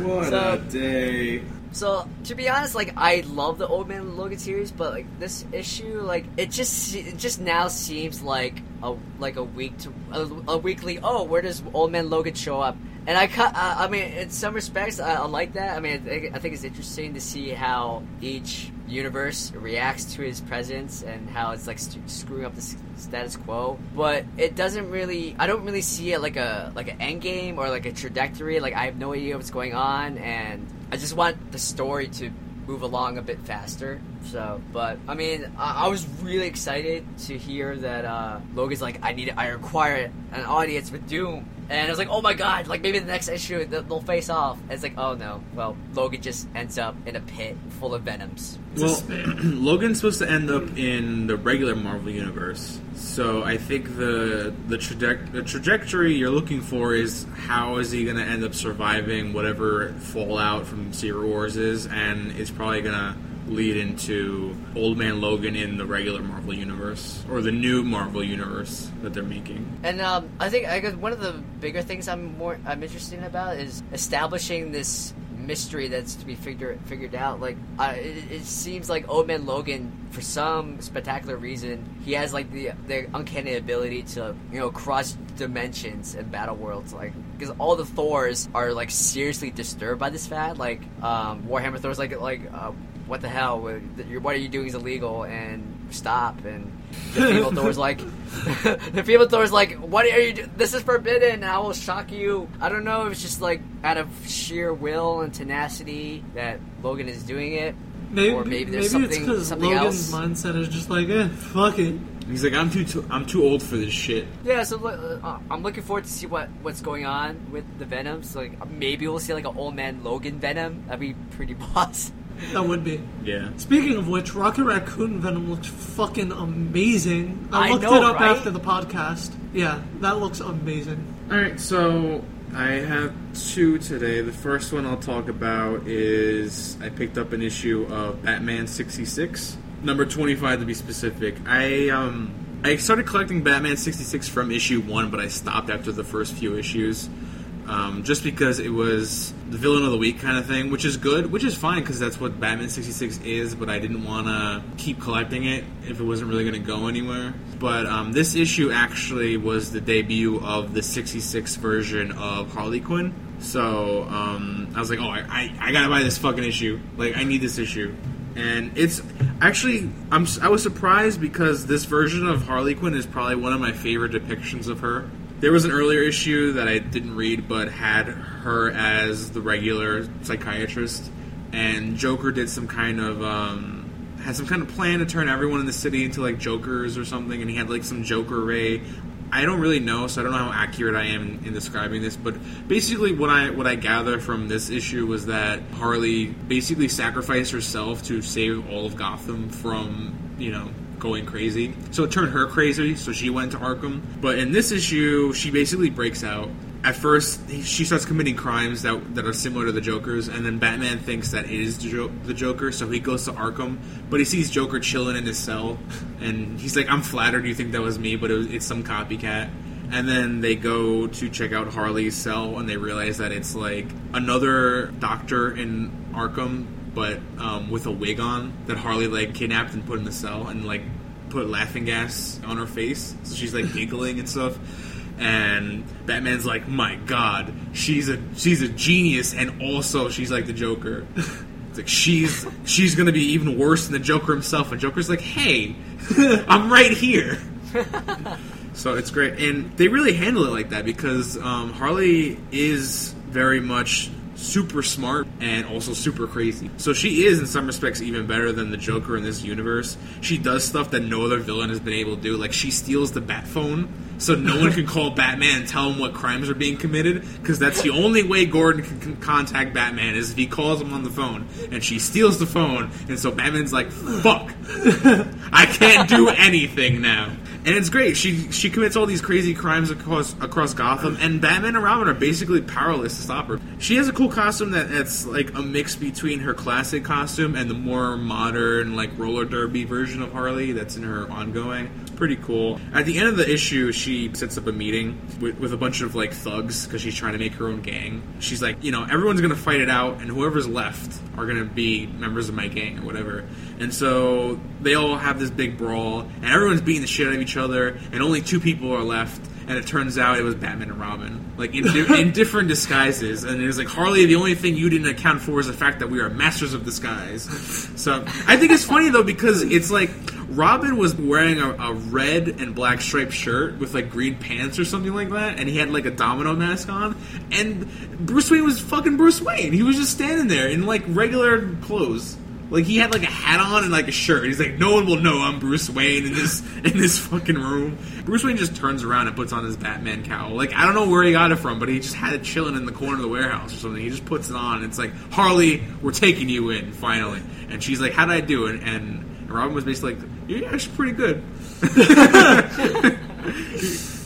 What So- a day. So to be honest, like I love the Old Man Logan series, but like this issue, like it just it just now seems like a like a week to a, a weekly. Oh, where does Old Man Logan show up? And I. Uh, I mean, in some respects, I, I like that. I mean, I think, I think it's interesting to see how each universe reacts to his presence and how it's like st- screwing up the status quo. But it doesn't really. I don't really see it like a like an end game or like a trajectory. Like I have no idea what's going on, and I just want the story to move along a bit faster. So, but I mean, I, I was really excited to hear that uh, Logan's like, I need, I require an audience with Doom, and I was like, oh my god, like maybe the next issue they'll face off. And it's like, oh no, well, Logan just ends up in a pit full of venoms. Well, Logan's supposed to end up in the regular Marvel universe, so I think the the, traje- the trajectory you're looking for is how is he going to end up surviving whatever fallout from Secret Wars is, and it's probably going to lead into Old Man Logan in the regular Marvel universe or the new Marvel universe that they're making. And um, I think I guess one of the bigger things I'm more I'm interested about is establishing this mystery that's to be figured figured out. Like, it, it seems like Old Man Logan, for some spectacular reason, he has like the the uncanny ability to you know cross dimensions and battle worlds. Like, because all the Thors are like seriously disturbed by this fact. Like, um, Warhammer Thor's like like. Uh, what the hell? What are you doing is illegal, and stop. And the female Thor's like, the female Thor's like, what are you? Do- this is forbidden. I will shock you. I don't know. if It's just like out of sheer will and tenacity that Logan is doing it, Maybe, or maybe maybe there's it's something because something Logan's else. mindset is just like, eh, fuck it. He's like, I'm too, too I'm too old for this shit. Yeah, so uh, I'm looking forward to see what what's going on with the Venoms. Like maybe we'll see like an old man Logan Venom. That'd be pretty boss. That would be. Yeah. Speaking of which, Rocket Raccoon Venom looks fucking amazing. I I looked know, it up right? after the podcast. Yeah, that looks amazing. All right, so I have two today. The first one I'll talk about is I picked up an issue of Batman 66, number 25 to be specific. I um I started collecting Batman 66 from issue 1, but I stopped after the first few issues. Um, just because it was the villain of the week kind of thing, which is good, which is fine because that's what Batman 66 is, but I didn't want to keep collecting it if it wasn't really going to go anywhere. But um, this issue actually was the debut of the 66 version of Harley Quinn. So um, I was like, oh, I, I, I gotta buy this fucking issue. Like, I need this issue. And it's actually, I'm, I was surprised because this version of Harley Quinn is probably one of my favorite depictions of her. There was an earlier issue that I didn't read, but had her as the regular psychiatrist, and Joker did some kind of um, had some kind of plan to turn everyone in the city into like Jokers or something, and he had like some Joker ray. I don't really know, so I don't know how accurate I am in, in describing this, but basically, what I what I gather from this issue was that Harley basically sacrificed herself to save all of Gotham from you know going crazy. So it turned her crazy, so she went to Arkham. But in this issue, she basically breaks out. At first, she starts committing crimes that, that are similar to the Joker's, and then Batman thinks that it is the the Joker, so he goes to Arkham. But he sees Joker chilling in his cell, and he's like, "I'm flattered you think that was me, but it was, it's some copycat." And then they go to check out Harley's cell, and they realize that it's like another doctor in Arkham, but um, with a wig on that Harley like kidnapped and put in the cell, and like put laughing gas on her face, so she's like giggling and stuff. And Batman's like, "My God, she's a she's a genius, and also she's like the Joker." It's like she's she's gonna be even worse than the Joker himself. And Joker's like, "Hey, I'm right here." So it's great, and they really handle it like that because um, Harley is very much super smart and also super crazy. So she is, in some respects, even better than the Joker in this universe. She does stuff that no other villain has been able to do. Like she steals the Bat phone, so no one can call Batman and tell him what crimes are being committed, because that's the only way Gordon can, can contact Batman is if he calls him on the phone. And she steals the phone, and so Batman's like, "Fuck, I can't do anything now." And it's great. She she commits all these crazy crimes across across Gotham, and Batman and Robin are basically powerless to stop her. She has a cool costume that that's like a mix between her classic costume and the more modern like roller derby version of Harley that's in her ongoing. Pretty cool. At the end of the issue, she sets up a meeting with, with a bunch of like thugs because she's trying to make her own gang. She's like, you know, everyone's gonna fight it out, and whoever's left are gonna be members of my gang or whatever. And so they all have this big brawl, and everyone's beating the shit out of each other, and only two people are left. And it turns out it was Batman and Robin, like in, di- in different disguises. And it was like Harley. The only thing you didn't account for is the fact that we are masters of disguise. So I think it's funny though because it's like Robin was wearing a, a red and black striped shirt with like green pants or something like that, and he had like a domino mask on. And Bruce Wayne was fucking Bruce Wayne. He was just standing there in like regular clothes. Like he had like a hat on and like a shirt. He's like, no one will know I'm Bruce Wayne in this in this fucking room. Bruce Wayne just turns around and puts on his Batman cowl. Like I don't know where he got it from, but he just had it chilling in the corner of the warehouse or something. He just puts it on. And It's like Harley, we're taking you in finally. And she's like, how'd I do? And, and Robin was basically like, you're actually pretty good.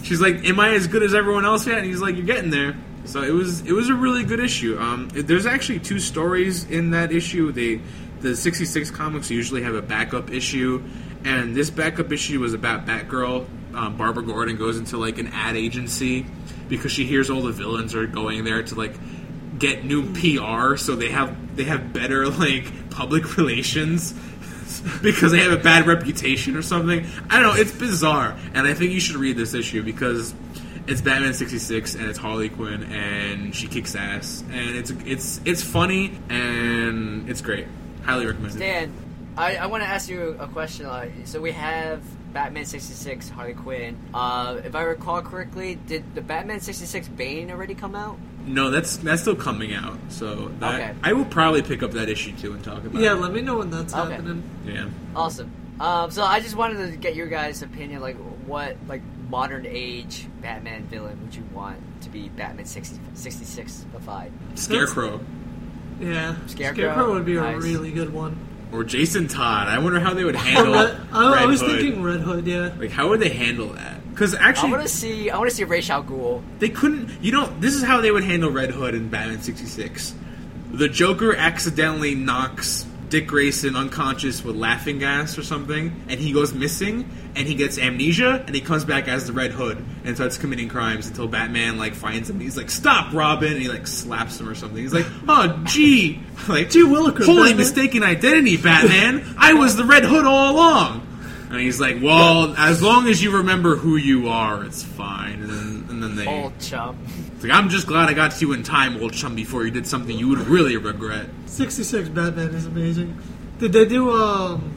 She's like, "Am I as good as everyone else yet?" And he's like, "You're getting there." So it was it was a really good issue. Um, there's actually two stories in that issue. They the 66 comics usually have a backup issue, and this backup issue was about Batgirl. Um, Barbara Gordon goes into like an ad agency because she hears all the villains are going there to like get new PR, so they have they have better like public relations because they have a bad reputation or something. I don't know. It's bizarre, and I think you should read this issue because it's Batman sixty six and it's Harley Quinn and she kicks ass and it's it's it's funny and it's great. Highly recommend it. Dan, I, I want to ask you a question. Uh, so we have Batman 66, Harley Quinn. Uh, if I recall correctly, did the Batman 66 Bane already come out? No, that's that's still coming out. So that, Okay. I will probably pick up that issue too and talk about it. Yeah, it. let me know when that's Okay. happening. Yeah. Awesome. Um, so I just wanted to get your guys' opinion, like what like modern age Batman villain would you want to be Batman 60, 66 5? Scarecrow Yeah, Scarecrow? would be a really good one. or Jason Todd. I wonder how they would handle Red, I, I was Hood. thinking Red Hood. Yeah, Like, how would they handle that? Because actually, I want to see. I want to see Ra's al Ghul. they couldn't. You know, this is how they would handle Red Hood in Batman '66. The Joker accidentally knocks Dick Grayson unconscious with laughing gas or something, and he goes missing, and he gets amnesia, and he comes back as the Red Hood and starts committing crimes until Batman like finds him. He's like, "Stop, Robin!" and he like slaps him or something. He's like, "Oh, gee, like, Gee Willikers, holy Batman." mistaken identity, Batman! I was the Red Hood all along." And he's like, "Well, as long as you remember who you are, it's fine." And then, and then they, Old chum. It's like, "I'm just glad I got to you in time, old chum, before you did something you would really regret." sixty-six Batman is amazing. Did they do um?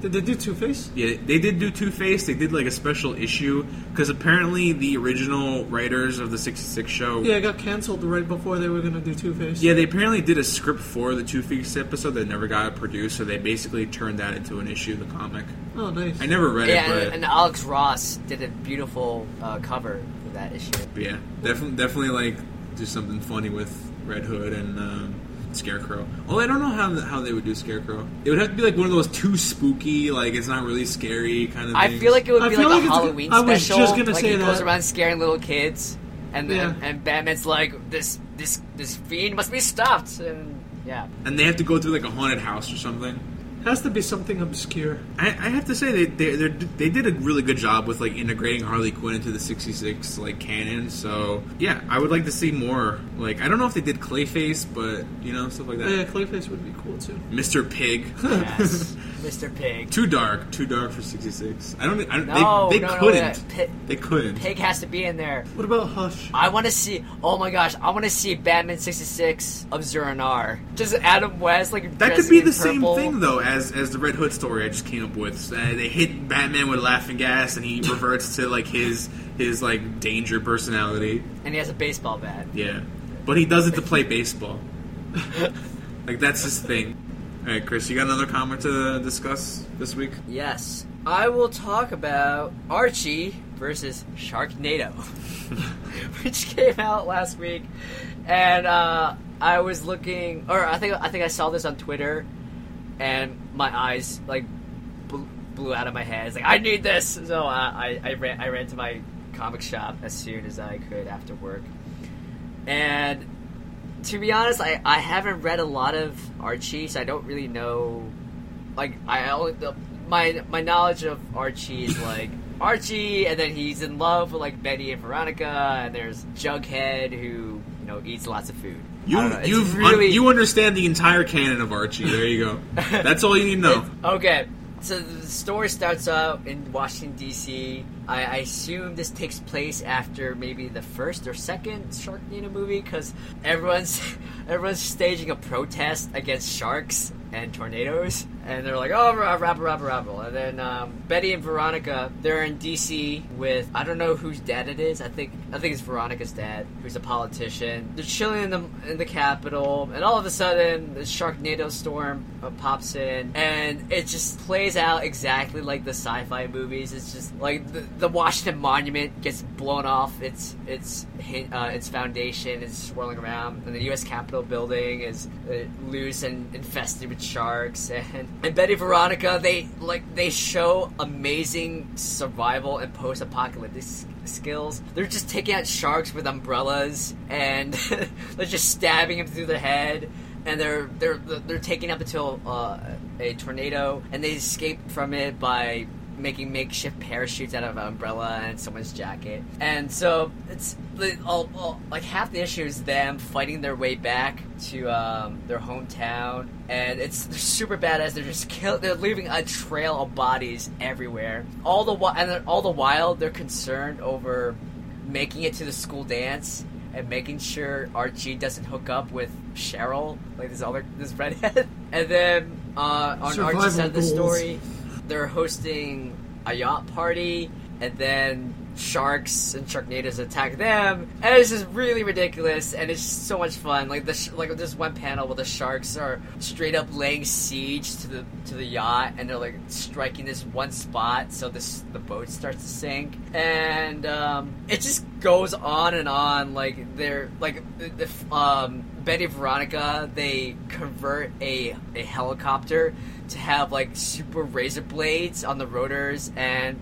Did they do Two Face? Yeah, they did do Two Face. They did like a special issue because apparently the original writers of the '66 show. Yeah, it got canceled right before they were gonna do Two Face. Yeah, they apparently did a script for the Two Face episode that never got produced, so they basically turned that into an issue of the comic. Oh, nice. I never read Yeah, it, and, but and Alex Ross did a beautiful uh, cover for that issue. yeah, definitely, definitely like do something funny with Red Hood and um, Scarecrow. Well, I don't know how how they would do Scarecrow. It would have to be like one of those too spooky, like it's not really scary kind of. I things. feel like it would I be like, like a Halloween I was special. just gonna like say he goes around scaring little kids, and Yeah. and, and Batman's like this this this fiend must be stopped, and yeah. and they have to go through like a haunted house or something. Has to be something obscure. I, I have to say they they they're- did a really good job with like integrating Harley Quinn into the '66 like canon. So yeah, I would like to see more. Like I don't know if they did Clayface, but you know stuff like that. Yeah, Clayface would be cool too. Mr. Pig, Yes, Mr. Pig. too dark, too dark for '66. I don't. I don't No, they they no, no, couldn't. that Pig, they couldn't. Pig has to be in there. What about Hush? I want to see. Oh my gosh, I want to see Batman '66 of Zur-En-Arrh. Just Adam West, like That could be the same thing though as as the Red Hood story I just came up with. Uh, they hit Batman with laughing gas, and he reverts to like his his like danger personality. and he has a baseball bat. Yeah, but he does it to play baseball. like that's his thing. All right, Chris, you got another comic to discuss this week? Yes, I will talk about Archie versus Sharknado, which came out last week, and uh, I was looking, or I think I think I saw this on Twitter, and my eyes like bl- blew out of my head. It's like I need this, so uh, I I ran I ran to my comic shop as soon as I could after work, and to be honest, I, I haven't read a lot of Archie, so I don't really know. Like I only the, my my knowledge of Archie is like Archie, and then he's in love with like Betty and Veronica, and there's Jughead who you know eats lots of food. You I don't know, it's you've really un- you understand the entire canon of Archie. There you go. That's all you need to know. Okay, so the story starts out in Washington D.C. I, I assume this takes place after maybe the first or second Sharknado movie because everyone's everyone's staging a protest against sharks and tornadoes, and they're like, "Oh, rabble, rabble, rabble!" And then um, Betty and Veronica, they're in D.C. with I don't know whose dad it is. I think I think it's Veronica's dad, who's a politician. They're chilling in the in the Capitol, and all of a sudden, the Sharknado storm uh, pops in, and it just plays out exactly like the sci-fi movies. It's just like the, the Washington Monument gets blown off its its uh, its foundation is swirling around, and the U.S. Capitol building is uh, loose and infested with sharks. And, and Betty Veronica, they like they show amazing survival and post-apocalyptic skills. They're just taking out sharks with umbrellas, and they're just stabbing them through the head. And they're they're they're taking up until uh, a tornado, and they escape from it by making makeshift parachutes out of an umbrella and someone's jacket. And so it's all, all, like half the issue is them fighting their way back to um, their hometown, and it's they're super badass. They're just kill. They're leaving a trail of bodies everywhere. All the while, and all the while, they're concerned over making it to the school dance. And making sure Archie doesn't hook up with Cheryl, like this other this redhead, and then uh, on Survival Archie's side of the story, they're hosting a yacht party, and then sharks and sharknadoes attack them, and it's just really ridiculous, and it's so much fun. Like this, like there's one panel where the sharks are straight up laying siege to the to the yacht, and they're like striking this one spot, so this the boat starts to sink, and um, it just goes on and on. Like they're like the, the um, Betty Veronica, they convert a a helicopter to have like super razor blades on the rotors, and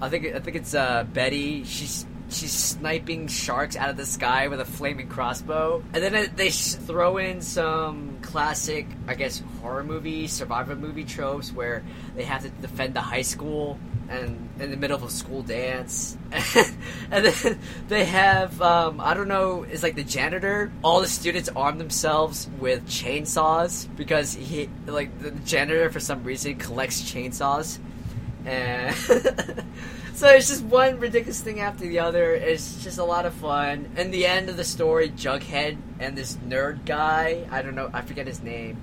I think I think it's uh, Betty. She's she's sniping sharks out of the sky with a flaming crossbow, and then they throw in some classic, I guess, horror movie, survivor movie tropes where they have to defend the high school and in the middle of a school dance, and then they have um, I don't know, it's like the janitor. All the students arm themselves with chainsaws because he like the janitor for some reason collects chainsaws and so it's just one ridiculous thing after the other. It's just a lot of fun. And the end of the story, Jughead and this nerd guy, I don't know, I forget his name.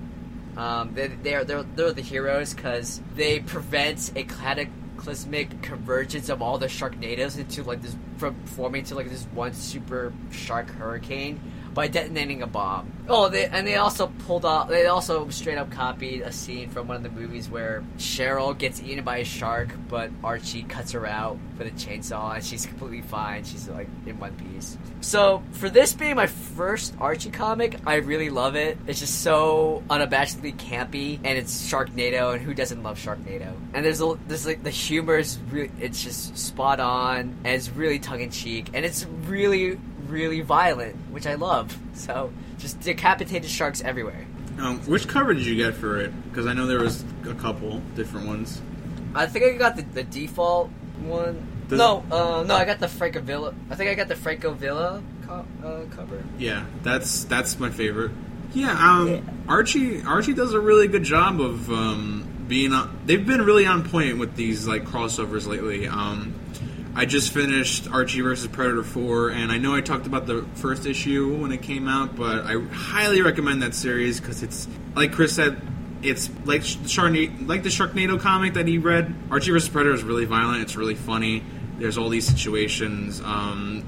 Um, they, they're, they're, they're the heroes because they prevent a cataclysmic convergence of all the sharknadoes into like this, from forming into like this one super shark hurricane by detonating a bomb. Oh, they, and they also pulled off. They also straight up copied a scene from one of the movies where Cheryl gets eaten by a shark, but Archie cuts her out with a chainsaw, and she's completely fine. She's like in one piece. So for this being my first Archie comic, I really love it. It's just so unabashedly campy, and it's Sharknado, and who doesn't love Sharknado? And there's a, there's like the humor is really, it's just spot on, and it's really tongue in cheek, and it's really really violent, which I love. So just decapitated sharks everywhere. Um, which cover did you get for it? Because I know there was a couple different ones. I think I got the, the default one. Does- no, uh, no, I got the Francavilla. I think I got the Francavilla co- uh, cover. Yeah, that's that's my favorite. Yeah, um, Yeah. Archie Archie does a really good job of um, being. On, they've been really on point with these like crossovers lately. Um, I just finished Archie versus Predator 4, and I know I talked about the first issue when it came out, but I highly recommend that series because it's like Chris said. It's like the Sharknado, like the Sharknado comic that he read. Archie vs Predator is really violent. It's really funny. There's all these situations. Um,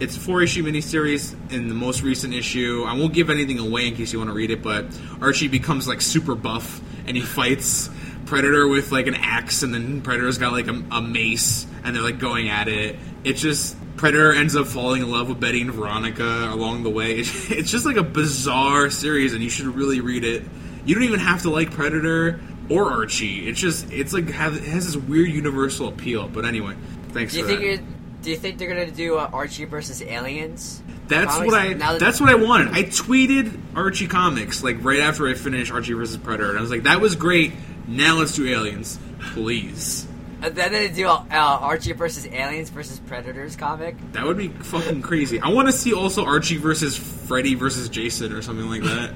it's a four issue miniseries in the most recent issue. I won't give anything away in case you want to read it, but Archie becomes like super buff and he fights Predator with like an axe, and then Predator's got like a, a mace, and they're like going at it. It's just Predator ends up falling in love with Betty and Veronica along the way. It's just like a bizarre series, and you should really read it. You don't even have to like Predator or Archie. It's just it's like have, it has this weird universal appeal. But anyway, thanks Do you for think that. do you think they're gonna do uh, Archie versus aliens? That's what I. That- that's what I wanted. I tweeted Archie comics like right after I finished Archie versus Predator, and I was like, "That was great. Now let's do aliens, please." And then they do uh, Archie versus aliens versus predators comic. That would be fucking crazy. I want to see also Archie versus Freddy versus Jason or something like that.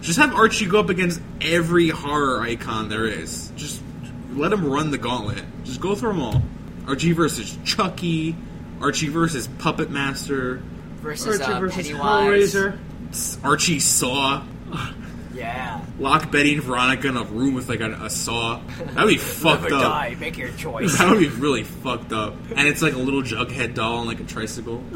Just have Archie go up against every horror icon there is. Just let him run the gauntlet. Just go through them all. Archie versus Chucky. Archie versus Puppet Master. versus, Archie uh, versus Pennywise. Hellraiser. Archie Saw. Yeah. Lock Betty and Veronica in a room with like a, a saw. That'd be fucked Live up. die, make your choice. That would be really fucked up. And it's like a little Jughead doll on like a tricycle.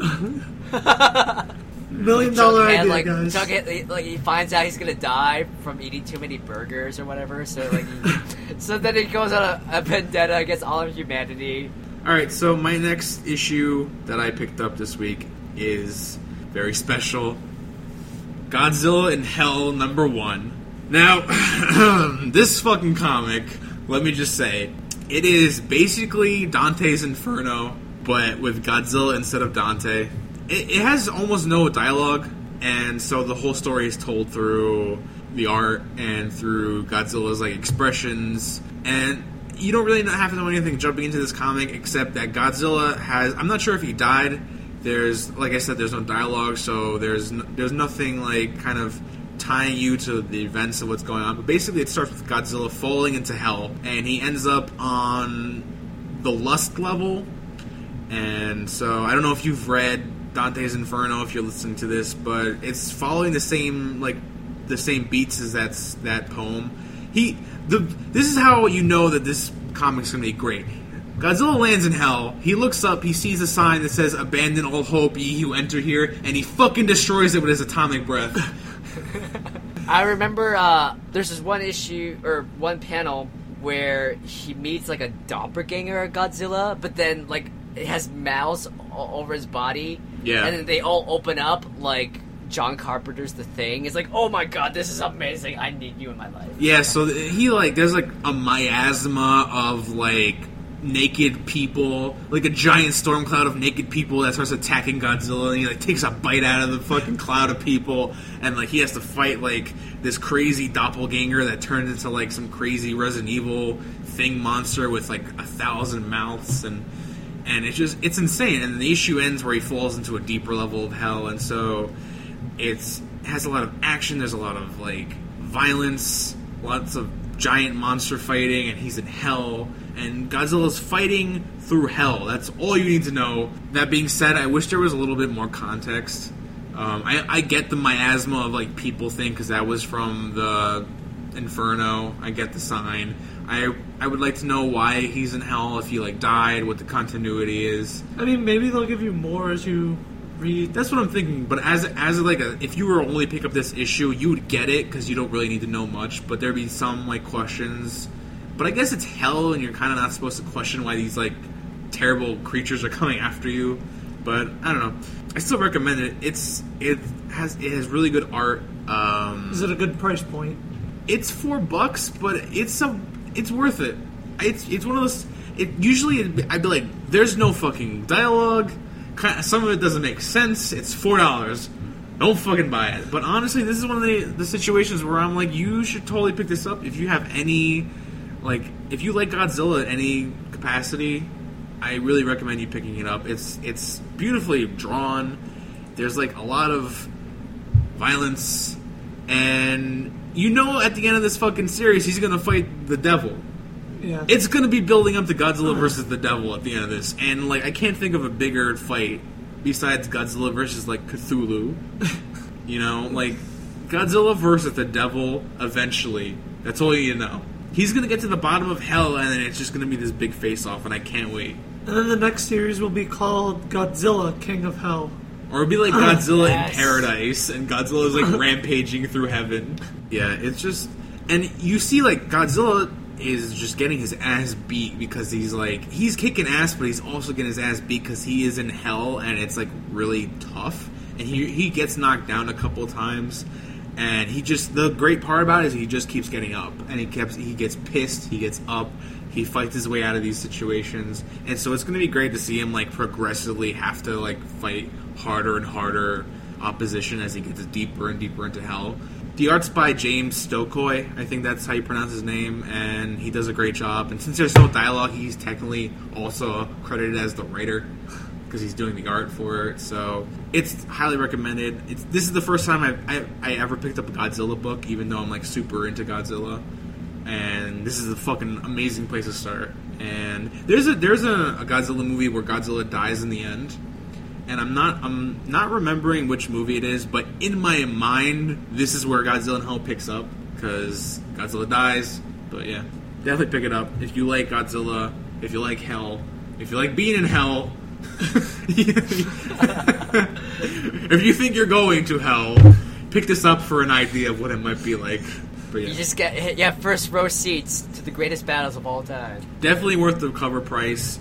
Million dollar Jughead, idea, like, guys. Jughead, like he finds out he's gonna die from eating too many burgers or whatever. So like, he, so then he goes on a, a vendetta against all of humanity. All right, so my next issue that I picked up this week is very special. Godzilla in Hell number 1. Now, this fucking comic, let me just say, it is basically Dante's Inferno, but with Godzilla instead of Dante. It, it has almost no dialogue, and so the whole story is told through the art and through Godzilla's like expressions, and you don't really have to know anything jumping into this comic except that Godzilla has. I'm not sure if he died. There's, like I said, there's no dialogue, so there's n- there's nothing like kind of tying you to the events of what's going on. But basically, it starts with Godzilla falling into hell, and he ends up on the lust level. And so I don't know if you've read Dante's Inferno if you're listening to this, but it's following the same like the same beats as that's that poem. He the this is how you know that this comic's gonna be great. Godzilla lands in hell. He looks up. He sees a sign that says "Abandon all hope, ye who enter here," and he fucking destroys it with his atomic breath. I remember uh, there's this one issue or one panel where he meets like a doppelganger of Godzilla, but then like it has mouths all over his body. Yeah. and then they all open up like John Carpenter's The Thing. It's like, oh my god, this is amazing. I need you in my life. Yeah, so he like there's like a miasma of like naked people, like a giant storm cloud of naked people that starts attacking Godzilla, and he like takes a bite out of the fucking cloud of people, and like he has to fight like this crazy doppelganger that turns into like some crazy Resident Evil thing monster with like a thousand mouths and. And it's just it's insane. And the issue ends where he falls into a deeper level of hell, and so it's it has a lot of action. There's a lot of like violence, lots of giant monster fighting, and he's in hell. And Godzilla's fighting through hell. That's all you need to know. That being said, I wish there was a little bit more context. Um, I, I get the miasma of like people think because that was from the Inferno. I get the sign. I I would like to know why he's in hell. If he like died, what the continuity is. I mean, maybe they'll give you more as you read. That's what I'm thinking. But as as like a, if you were to only pick up this issue, you would get it because you don't really need to know much. But there'd be some like questions. But I guess it's hell, and you're kind of not supposed to question why these like terrible creatures are coming after you. But I don't know. I still recommend it. It's it has it has really good art. Um, Is it a good price point? it's four bucks, but it's a it's worth it. It's it's one of those. It usually it'd be- I'd be like, there's no fucking dialogue. Some of it doesn't make sense. It's four dollars. Don't fucking buy it. But honestly, this is one of the the situations where I'm like, you should totally pick this up if you have any like if you like Godzilla in any capacity. I really recommend you picking it up. It's it's beautifully drawn. There's like a lot of violence, and you know at the end of this fucking series he's gonna fight the devil. Yeah. It's gonna be building up to Godzilla oh. versus the devil at the end of this, and like I can't think of a bigger fight besides Godzilla versus like Cthulhu. you know, like Godzilla versus the devil eventually. That's all you know. He's gonna get to the bottom of hell, and then it's just gonna be this big face off, and I can't wait. and then the next series will be called Godzilla, King of Hell. Or it'd be like Godzilla Yes. in paradise, and Godzilla's like rampaging through heaven. Yeah, it's just, and you see like Godzilla is just getting his ass beat because he's like he's kicking ass, but he's also getting his ass beat because he is in hell, and it's like really tough, and he he gets knocked down a couple times, and he just the great part about it is he just keeps getting up, and he keeps he gets pissed, he gets up, he fights his way out of these situations, and so it's going to be great to see him like progressively have to like fight harder and harder opposition as he gets deeper and deeper into hell. The art's by James Stokoe I think that's how you pronounce his name, and he does a great job. And since there's no dialogue, he's technically also credited as the writer because he's doing the art for it. So it's highly recommended. It's, this is the first time I, I, I ever picked up a Godzilla book, even though I'm like super into Godzilla. And this is a fucking amazing place to start. And there's a there's a, a Godzilla movie where Godzilla dies in the end, and I'm not I'm not remembering which movie it is, but in my mind, this is where Godzilla and Hell picks up because Godzilla dies. But yeah, definitely pick it up if you like Godzilla, if you like Hell, if you like being in Hell. if you think you're going to Hell, pick this up for an idea of what it might be like. But yeah, You just get yeah first row seats to the greatest battles of all time. definitely worth the cover price.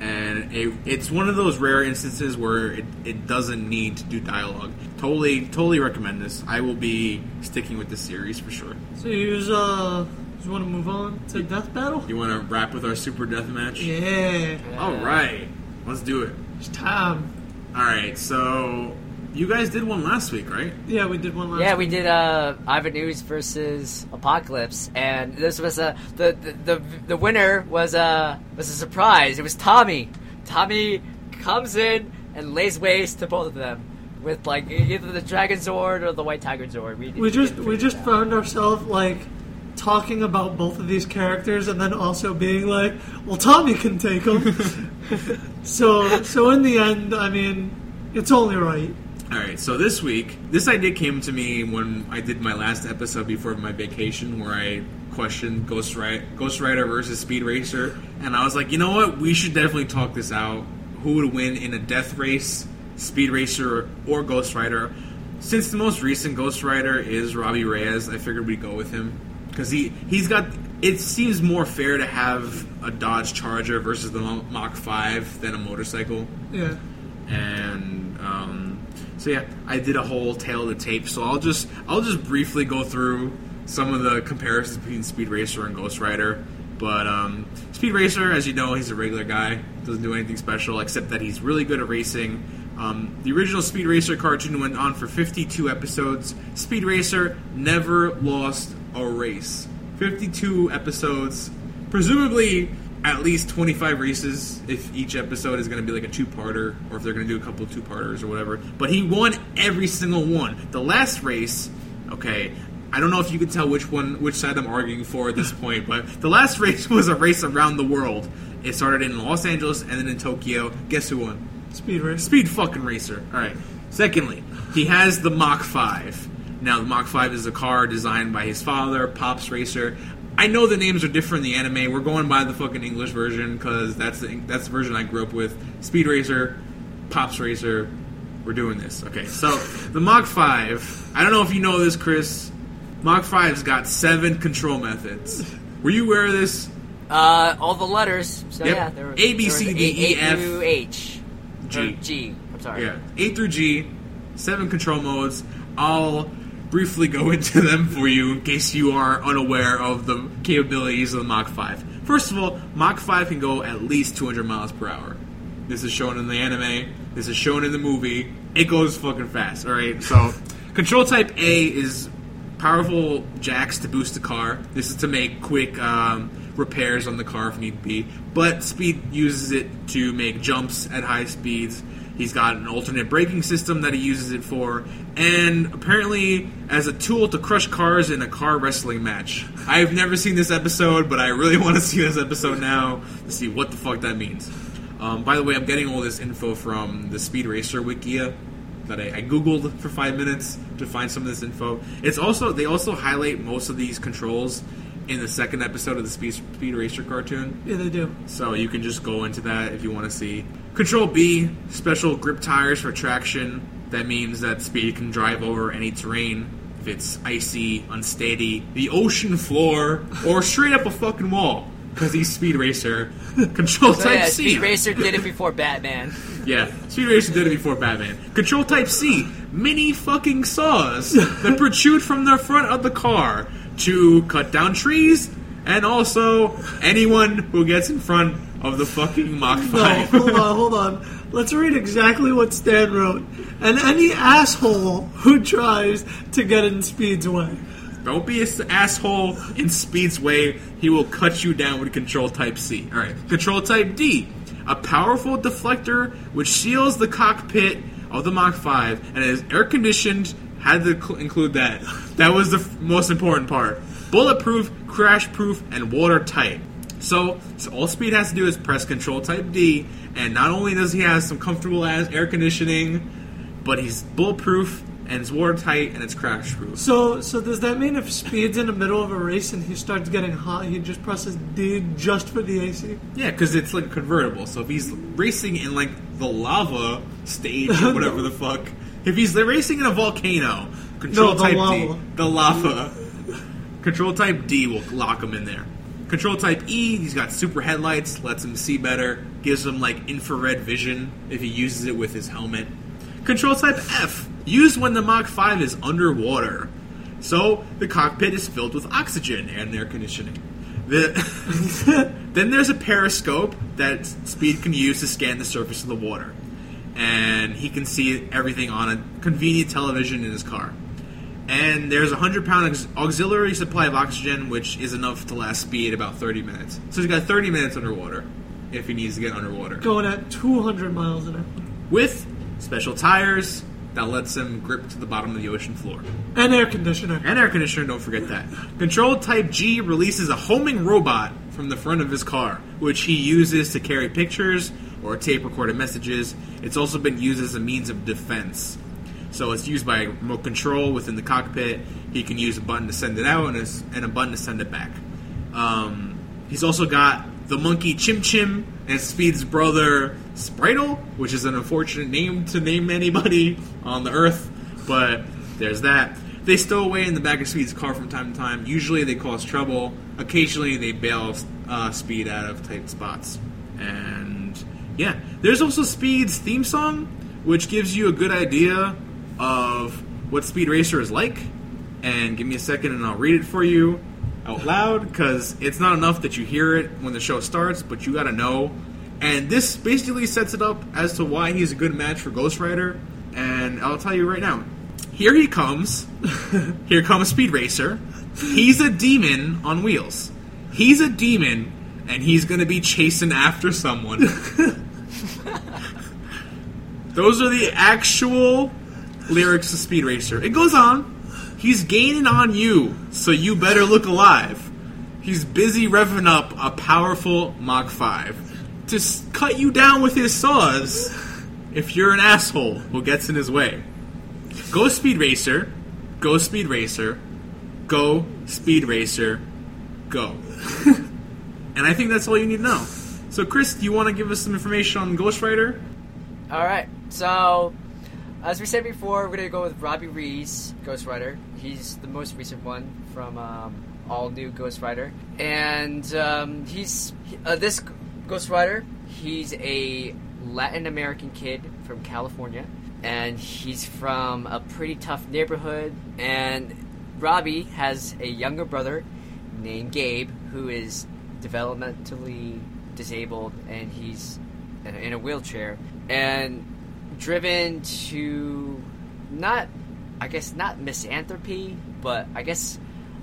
And it, it's one of those rare instances where it, it doesn't need to do dialogue. Totally, totally recommend this. I will be sticking with this series for sure. So you uh, you want to move on to Death Battle? You want to wrap with our super death match? Yeah, All right, let's do it. it's time. All right, so you guys did one last week, right? Yeah, we did one last. Week. Yeah, we did uh, Ivan Ooze versus Apocalypse, and this was a the the, the, the winner was a was a surprise. It was Tommy. Tommy comes in and lays waste to both of them with like either the Dragon Zord or the White Tiger Zord. We, We just we just it out. found ourselves like talking about both of these characters, and then also being like, "Well, Tommy can take them." so so in the end, I mean, it's only right. All right, so this week, this idea came to me when I did my last episode before my vacation, where I questioned Ghost Rider, Ghost Rider versus Speed Racer, and I was like, you know what, we should definitely talk this out. Who would win in a death race, Speed Racer or Ghost Rider? Since the most recent Ghost Rider is Robbie Reyes, I figured we'd go with him because he he's got. It seems more fair to have a Dodge Charger versus the Mach Five than a motorcycle Yeah. and um, so yeah, I did a whole tail of the tape. So I'll just I'll just briefly go through some of the comparisons between Speed Racer and Ghost Rider. But um, Speed Racer, as you know, he's a regular guy. Doesn't do anything special except that he's really good at racing. Um, the original Speed Racer cartoon went on for 52 episodes. Speed Racer never lost a race. 52 episodes, presumably at least 25 races if each episode is going to be like a two-parter or if they're going to do a couple of two-parters or whatever. But he won every single one. The last race, okay, I don't know if you can tell which one which side I'm arguing for at this point, but the last race was a race around the world. It started in Los Angeles and then in Tokyo. Guess who won? Speed race. Speed fucking racer. All right. Secondly, he has the Mach 5. Now, the Mach 5 is a car designed by his father, Pops Racer. I know the names are different in the anime. We're going by the fucking English version because that's the that's the version I grew up with. Speed Racer, Pops Racer. We're doing this. Okay. So the Mach 5. I don't know if you know this, Chris. Mach 5's got seven control methods. Were you aware of this? Uh, all the letters. So Yep. yeah, there was A, B, C, D, E, A F, through H. G. G. I'm sorry. Yeah, A through G, seven control modes. I'll briefly go into them for you in case you are unaware of the capabilities of the Mach 5. First of all, Mach 5 can go at least 200 miles per hour. This is shown in the anime. This is shown in the movie. It goes fucking fast. All right. So, control type A is powerful jacks to boost the car. This is to make quick um, repairs on the car if need be. But Speed uses it to make jumps at high speeds. He's got an alternate braking system that he uses it for, and apparently as a tool to crush cars in a car wrestling match. I've never seen this episode, but I really want to see this episode now to see what the fuck that means. Um, by the way, I'm getting all this info from the Speed Racer Wikia that I, I googled for five minutes to find some of this info. It's also they also highlight most of these controls in the second episode of the Speed, Speed Racer cartoon. Yeah, they do. So you can just go into that if you want to see. Control B, special grip tires for traction. That means that Speed can drive over any terrain if it's icy, unsteady, the ocean floor, or straight up a fucking wall. because he's Speed Racer. Control So Type yeah, C. Speed Racer did it before Batman. Yeah, Speed Racer did it before Batman. Control Type C, mini fucking saws that protrude from the front of the car to cut down trees, and also anyone who gets in front of the fucking Mach 5. No, 5. hold on, hold on. Let's read exactly what Stan wrote. And any asshole who tries to get in Speed's way. Don't be an asshole in Speed's way. He will cut you down with Control Type C. All right. Control Type D, a powerful deflector which shields the cockpit of the Mach 5 and is air conditioned. Had to cl- include that. That was the f- most important part. Bulletproof, crash proof, and watertight. So, so all Speed has to do is press Control Type D, and not only does he have some comfortable ass air conditioning, but he's bulletproof and it's watertight and it's crash proof. So, so does that mean if Speed's in the middle of a race and he starts getting hot, he just presses D just for the AC? Yeah, because it's like convertible. So if he's racing in like the lava stage or whatever the fuck, if he's racing in a volcano, control No, type lava. D, the lava, control type D will lock him in there. Control type E, he's got super headlights, lets him see better, gives him like infrared vision if he uses it with his helmet. Control type F, used when the Mach 5 is underwater. So the cockpit is filled with oxygen and air conditioning. The, then there's a periscope that Speed can use to scan the surface of the water. And he can see everything on a convenient television in his car. And there's a 100 pound auxiliary supply of oxygen, which is enough to last Speed about 30 minutes. So he's got 30 minutes underwater if he needs to get underwater. Going at 200 miles an hour. With special tires that lets him grip to the bottom of the ocean floor. And air conditioner. And air conditioner, don't forget that. Control Type G releases a homing robot from the front of his car, which he uses to carry pictures or tape recorded messages. It's also been used as a means of defense. So it's used by remote control within the cockpit. He can use a button to send it out and a, and a button to send it back. Um, he's also got the monkey Chim Chim and Speed's brother Spritle, which is an unfortunate name to name anybody on the Earth, but there's that. They stow away in the back of Speed's car from time to time. Usually they cause trouble. Occasionally they bail uh, Speed out of tight spots. And yeah, there's also Speed's theme song, which gives you a good idea of what Speed Racer is like. And give me a second and I'll read it for you out loud because it's not enough that you hear it when the show starts, but you gotta know. And this basically sets it up as to why he's a good match for Ghost Rider. And I'll tell you right now. Here he comes. Here comes Speed Racer. He's a demon on wheels. He's a demon, and he's gonna be chasing after someone. Those are the actual lyrics of Speed Racer. It goes on. He's gaining on you, so you better look alive. He's busy revving up a powerful Mach 5 to s- cut you down with his saws if you're an asshole who gets in his way. Go Speed Racer, go Speed Racer, go Speed Racer, go. and I think that's all you need to know. So, Chris, do you want to give us some information on Ghost Rider? All right. So, as we said before, we're gonna go with Robbie Rees, Ghost Rider. He's the most recent one from um, all new Ghost Rider, and um, he's uh, this Ghost Rider. He's a Latin American kid from California, and he's from a pretty tough neighborhood. And Robbie has a younger brother named Gabe who is developmentally disabled, and he's in a wheelchair and driven to not I guess not misanthropy, but I guess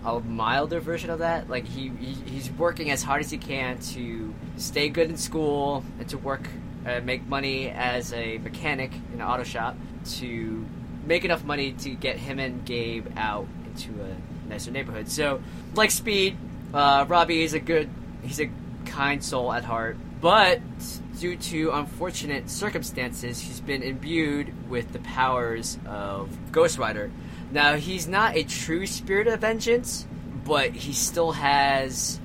a milder version of that. Like he, he he's working as hard as he can to stay good in school and to work uh, make money as a mechanic in an auto shop to make enough money to get him and Gabe out into a nicer neighborhood. So, like Speed, uh, Robbie is a good he's a kind soul at heart, but due to unfortunate circumstances, he's been imbued with the powers of Ghost Rider. Now, he's not a true spirit of vengeance, but he still has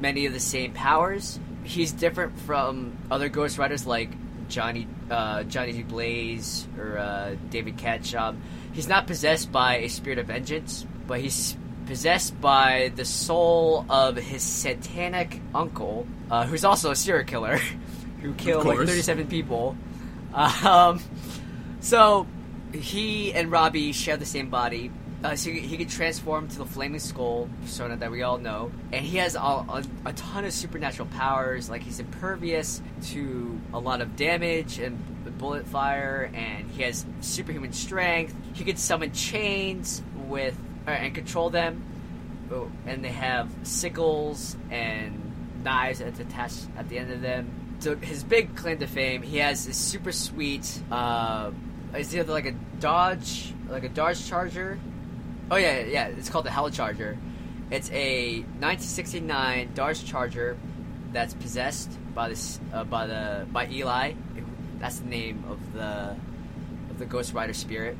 many of the same powers. He's different from other Ghost Riders like Johnny uh, Johnny Blaze or uh, David Ketchum. He's not possessed by a spirit of vengeance, but he's possessed by the soul of his satanic uncle, uh, who's also a serial killer, who killed like 37 people. Um, so he and Robbie share the same body. Uh, so he, he could transform to the flaming skull persona that we all know, and he has a, a, a ton of supernatural powers. Like he's impervious to a lot of damage and bullet fire, and he has superhuman strength. He could summon chains with uh, and control them. Oh, and they have sickles and knives that's attached at the end of them. So his big claim to fame, he has this super sweet. Uh, it's either like a Dodge, like a Dodge Charger. Oh yeah, yeah. It's called the Hell Charger. It's a 1969 Dodge Charger that's possessed by this uh, by the by Eli. That's the name of the of the Ghost Rider spirit,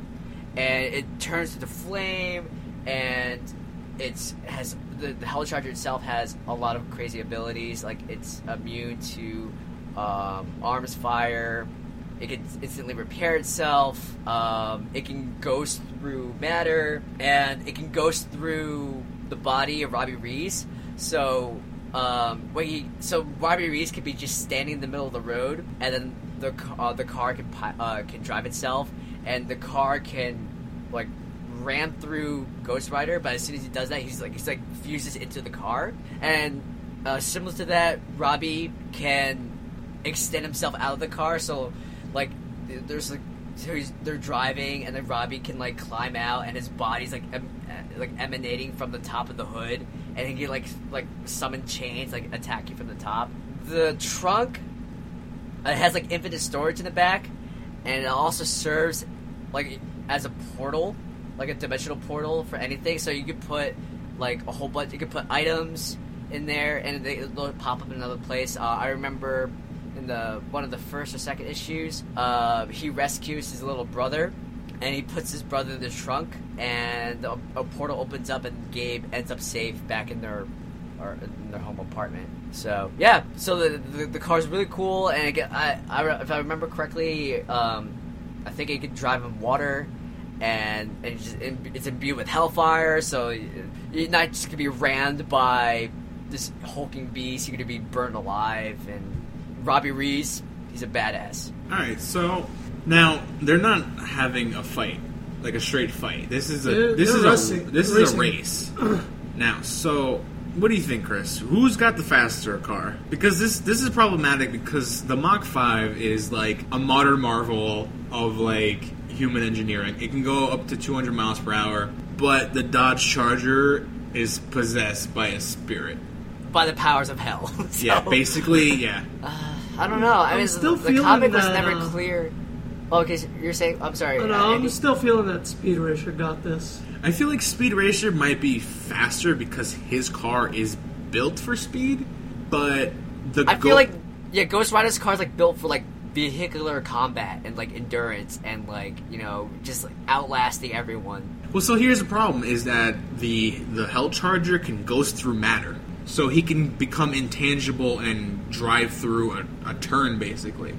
and it turns to flame, and it's has the, the Hell Charger itself has a lot of crazy abilities. Like it's immune to um, arms fire. It can instantly repair itself. Um, it can ghost through matter, and it can ghost through the body of Robbie Reese. So um, he, so Robbie Reese could be just standing in the middle of the road, and then the uh, the car can uh, can drive itself, and the car can like ram through Ghost Rider. But as soon as he does that, he's like he's like fuses into the car, and uh, similar to that, Robbie can extend himself out of the car. So like there's like so they're driving, and then Robbie can like climb out, and his body's like em- uh, like emanating from the top of the hood, and he can like like summon chains, like attack you from the top. The trunk uh, it has like infinite storage in the back, and it also serves like as a portal, like a dimensional portal for anything. So you could put like a whole bunch. You could put items in there, and they, they'll pop up in another place. Uh, I remember in the one of the first or second issues, uh, he rescues his little brother, and he puts his brother in the trunk, and a, a portal opens up, and Gabe ends up safe back in their or in their home apartment. So yeah, so the the, the car's really cool, and I, I if I remember correctly, um, I think it could drive in water, and, and it's, just, it's imbued with hellfire, so you're not just gonna be rammed by this hulking beast. You're gonna be burned alive, and Robbie Reese, he's a badass. All right, so now they're not having a fight, like a straight fight. This is a They're- this they're is racing- a this is a race. now, so what do you think, Chris? Who's got the faster car? Because this this is problematic because the Mach Five is like a modern marvel of like human engineering. It can go up to 200 miles per hour, but the Dodge Charger is possessed by a spirit. By the powers of hell. So, Yeah, basically, yeah. Uh, I don't know. I I'm mean, still the feeling comic was never uh, clear. Oh, okay, so you're saying I'm sorry. No, uh, I'm Andy? still feeling that Speed Racer got this. I feel like Speed Racer might be faster because his car is built for speed, but the I go- feel like yeah, Ghost Rider's car is like built for like vehicular combat and like endurance and like you know just like outlasting everyone. well. So here's the problem: is that the the Hell Charger can ghost through matter, so he can become intangible and drive through a, a turn basically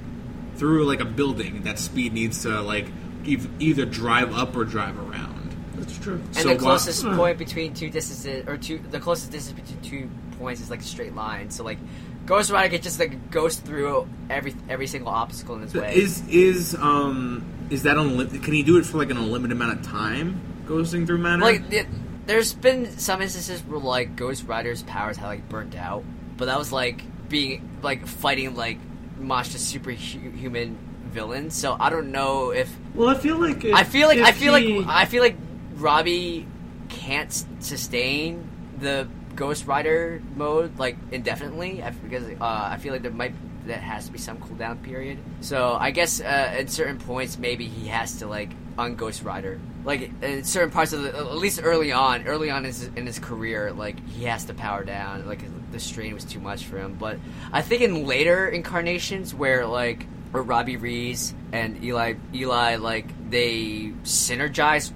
through like a building that speed needs to like ev- either drive up or drive around. That's true. And So the closest Uh. point between two distances or two the closest distance between two points is like a straight line. So like Ghost Rider can just like ghost through every every single obstacle in his way. Is is um is that unlimited? Can he do it for like an unlimited amount of time? Ghosting through matter. like the, there's been some instances where like Ghost Rider's powers have like burnt out, but that was like being like fighting like monstrous superhuman villains. So I don't know if Well, I feel like if, I feel like I feel he- like I feel like Robbie can't sustain the Ghost Rider mode like indefinitely because uh, I feel like there might that has to be some cooldown period. So I guess uh, at certain points maybe he has to like on Ghost Rider. Like in certain parts of the at least early on, early on in his, in his career, like he has to power down. Like the strain was too much for him. But I think in later incarnations where like where Robbie Reese and Eli Eli like they synergize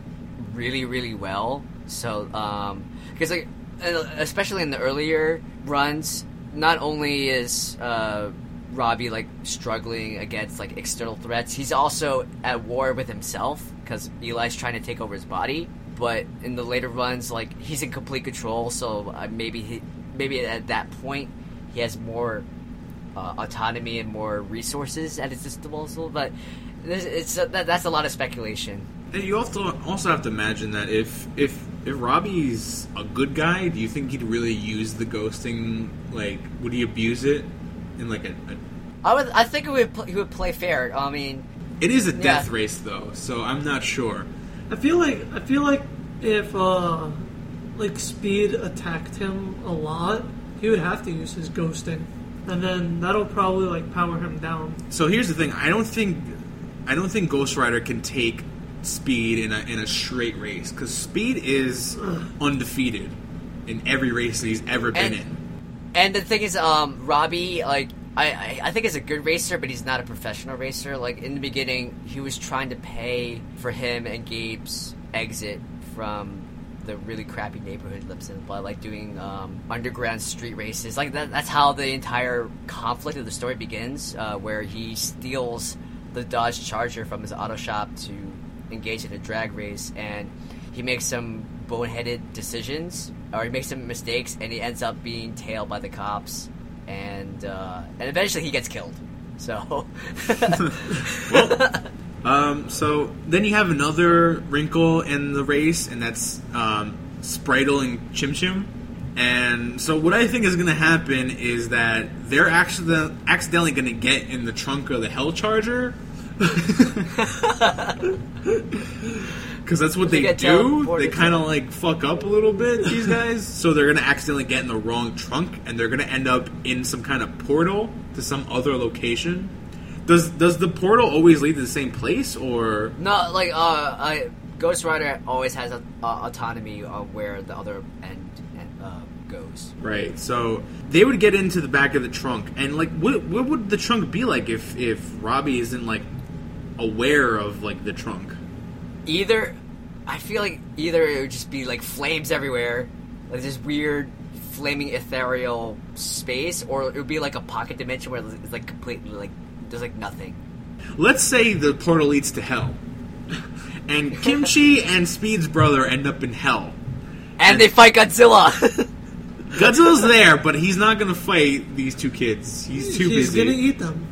really really well. So um because like especially in the earlier runs, not only is uh Robbie like struggling against like external threats, he's also at war with himself because Eli's trying to take over his body. but in the later runs, like he's in complete control. So uh, maybe he, maybe at that point he has more uh, autonomy and more resources at his disposal. But there's- it's uh, that, that's a lot of speculation. And you also also have to imagine that if if if Robbie's a good guy, do you think he'd really use the ghosting? Like, would he abuse it in like a? a I would I think he would pl- he would play fair. I mean, it is a death Yeah. race though, so I'm not sure. I feel like I feel like if uh, like Speed attacked him a lot, he would have to use his ghosting, and then that'll probably like power him down. So here's the thing: I don't think I don't think Ghost Rider can take Speed in a in a straight race because Speed is undefeated in every race that he's ever been And- in. And the thing is, um, Robbie, like, I, I, I think he's a good racer, but he's not a professional racer. Like in the beginning, he was trying to pay for him and Gabe's exit from the really crappy neighborhood lives in by like doing um, underground street races. Like that, that's how the entire conflict of the story begins, uh, where he steals the Dodge Charger from his auto shop to engage in a drag race, and he makes some boneheaded decisions, or he makes some mistakes, and he ends up being tailed by the cops, and uh, and eventually he gets killed. So, Um, so then you have another wrinkle in the race, and that's um, Spritle and Chim Chim. And so what I think is going to happen is that they're actually accidentally going to get in the trunk of the Hell Charger. Because that's what They they, do. They kind of like fuck up a little bit, these guys. so they're going to accidentally get in the wrong trunk, and they're going to end up in some kind of portal to some other location. Does does the portal always lead to the same place, or no, like uh, I, Ghost Rider always has a, uh, autonomy of where the other end, end uh, goes. right? So they would get into the back of the trunk, and like, what what would the trunk be like if if Robbie isn't like aware of like the trunk? Either, I feel like either it would just be like flames everywhere, like this weird flaming ethereal space, or it would be like a pocket dimension where it's like completely like there's like nothing. Let's say the portal leads to hell, and Kimchi and Speed's brother end up in hell. And they fight Godzilla. Godzilla's there, but he's not gonna fight these two kids. He's too He's busy. He's gonna eat them.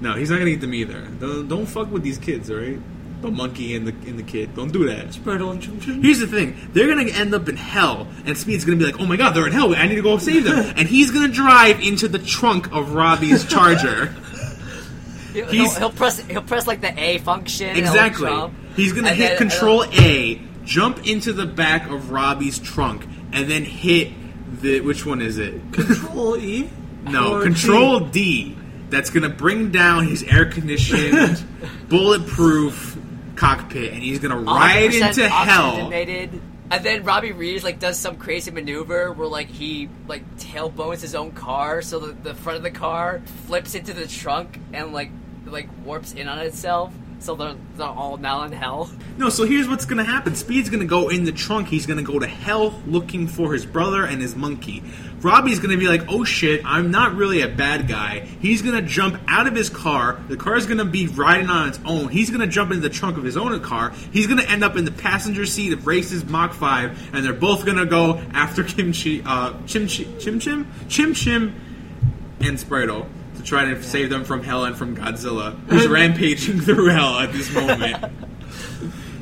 No, he's not gonna eat them either. Don't, don't fuck with these kids, all right? The monkey and the and the kid. Don't do that. Spread on chum chum. Here's the thing: they're gonna end up in hell, and Speed's gonna be like, "Oh my god, they're in hell! I need to go save them!" and he's gonna drive into the trunk of Robbie's Charger. he'll, he'll press he'll press like the A function. exactly. He's gonna And hit then- uh, Control A, jump into the back of Robbie's trunk, and then hit the which one is it? Control E. No, Or Control D. D. That's gonna bring down his air conditioned, bulletproof cockpit, and he's gonna ride into hell. And then Robbie Reeves like does some crazy maneuver where like he like tailbones his own car, so the, the front of the car flips into the trunk and like like warps in on itself. So they're they're all now in hell. No, so here's what's gonna happen. Speed's gonna go in the trunk. He's gonna go to hell looking for his brother and his monkey. Robbie's gonna be like, "Oh shit, I'm not really a bad guy." He's gonna jump out of his car. The car's gonna be riding on its own. He's gonna jump into the trunk of his own car. He's gonna end up in the passenger seat of Race's Mach Five, and they're both gonna go after Kimchi, uh, Chim Chim, Chim Chim, Chim Chim, and Spritle to try to save them from hell and from Godzilla, who's rampaging through hell at this moment.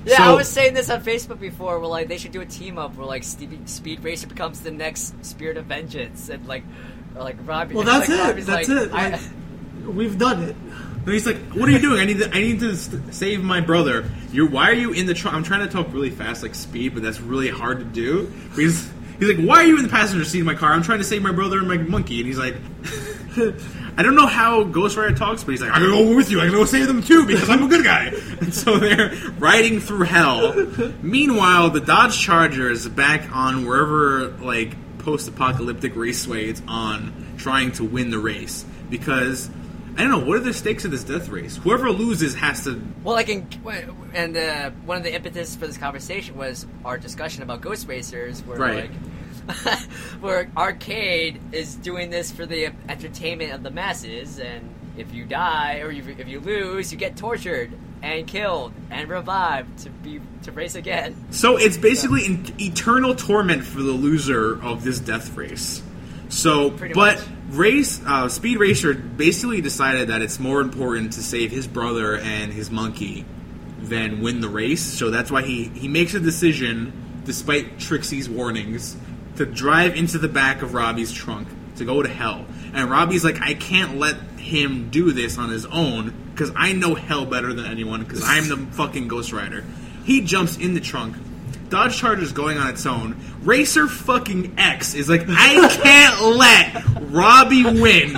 Yeah, So- I was saying this on Facebook before. Where like they should do a team up where like Speed, Speed Racer becomes the next Spirit of Vengeance, and like or, like Robbie. Well, that's like, it. Robbie's That's like, it. I- we've done it. And he's like, "What are you doing? I need to. I need to st- save my brother. You're. Why are you in the trunk? I'm trying to talk really fast, like speed, but that's really hard to do. Because he's like, "Why are you in the passenger seat of my car? I'm trying to save my brother and my monkey." And he's like, "I don't know how Ghost Rider talks, but he's like, I'm gonna go with you. I'm gonna go save them too because I'm a good guy." And so they're riding through hell. Meanwhile, the Dodge Charger is back on wherever like post-apocalyptic raceway it's on, trying to win the race because. I don't know. What are the stakes of this death race? Whoever loses has to. Well, I can. and uh, one of the impetus for this conversation was our discussion about Ghost Racers, where Right. like where arcade is doing this for the entertainment of the masses, and if you die or you, if you lose, you get tortured. and killed and revived to be to race again. So it's basically in eternal torment for the loser of this death race. So, Pretty but much. race uh, Speed Racer basically decided that it's more important to save his brother and his monkey than win the race. So that's why he he makes a decision, despite Trixie's warnings, to drive into the back of Robbie's trunk to go to hell. And Robbie's like, I can't let him do this on his own because I know hell better than anyone because I'm the fucking Ghost Rider. He jumps in the trunk. Dodge Charger's going on its own. Racer fucking X is like, I can't let Robbie win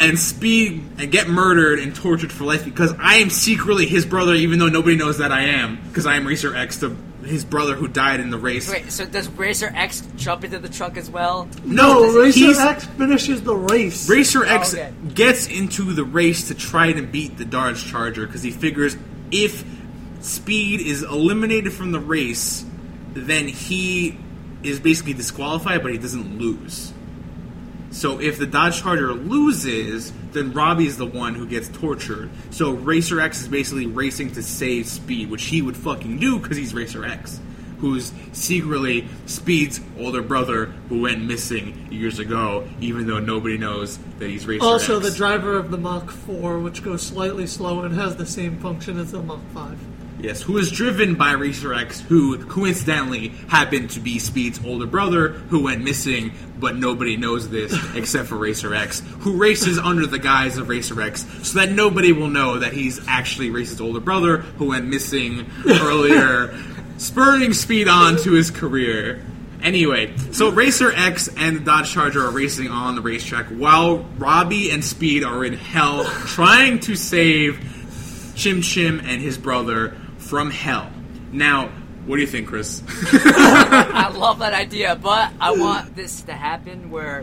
and speed and get murdered and tortured for life because I am secretly his brother, even though nobody knows that I am because I am Racer X, the his brother who died in the race. Wait, so does Racer X jump into the truck as well? No, Racer he's- X finishes the race. Racer X oh, okay. gets into the race to try to beat the Dodge Charger because he figures if Speed is eliminated from the race, then he is basically disqualified, but he doesn't lose. So if the Dodge Charger loses, then Robbie's the one who gets tortured. So Racer X is basically racing to save Speed, which he would fucking do because he's Racer X, who's secretly Speed's older brother who went missing years ago, even though nobody knows that he's Racer X. Also, X. the driver of the Mach 4, which goes slightly slow and has the same function as the Mach 5. Yes, who is driven by Racer X, who coincidentally happened to be Speed's older brother, who went missing, but nobody knows this except for Racer X, who races under the guise of Racer X, so that nobody will know that he's actually Racer's older brother, who went missing earlier, spurring Speed on to his career. Anyway, so Racer X and the Dodge Charger are racing on the racetrack while Robbie and Speed are in hell trying to save Chim Chim and his brother from hell. Now, what do you think, Chris? I love that idea, but I want this to happen where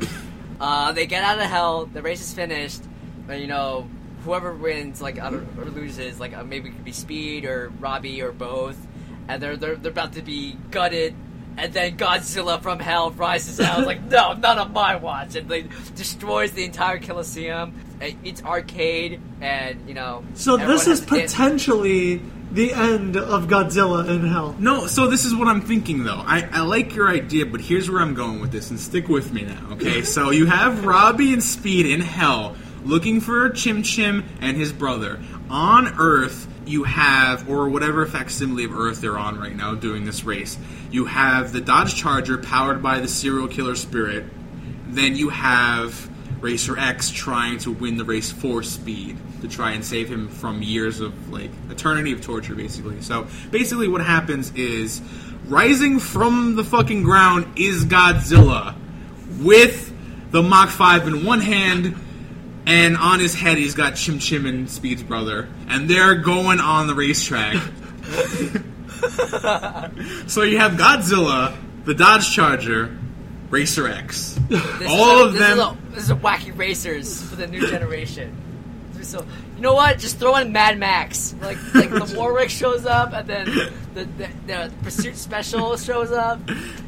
uh, they get out of hell, the race is finished, and you know, whoever wins, like or loses, like uh, maybe it could be Speed or Robbie or both, and they're they're, they're about to be gutted. And then Godzilla from hell rises out, like, no, not on my watch, and like destroys the entire Colosseum. It- It's arcade, and you know. So this is to dance- potentially the end of Godzilla in Hell. no, so this is what I'm thinking though. I, I like your idea, but here's where I'm going with this, and stick with me now, okay? so you have Robbie and Speed in hell looking for Chim Chim and his brother. On Earth, you have, or whatever facsimile of Earth they're on right now doing this race, you have the Dodge Charger powered by the serial killer spirit. Then you have Racer X trying to win the race for Speed to try and save him from years of like eternity of torture, basically. So basically, what happens is rising from the fucking ground is Godzilla with the Mach Five in one hand. And on his head, he's got Chim Chim and Speed's brother, and they're going on the racetrack. so you have Godzilla, the Dodge Charger, Racer X. This All a, of this them. Is a, this is a wacky racers for the new generation. So you know what? Just throw in Mad Max. Like like the War Rig shows up, and then the the, the Pursuit Special shows up.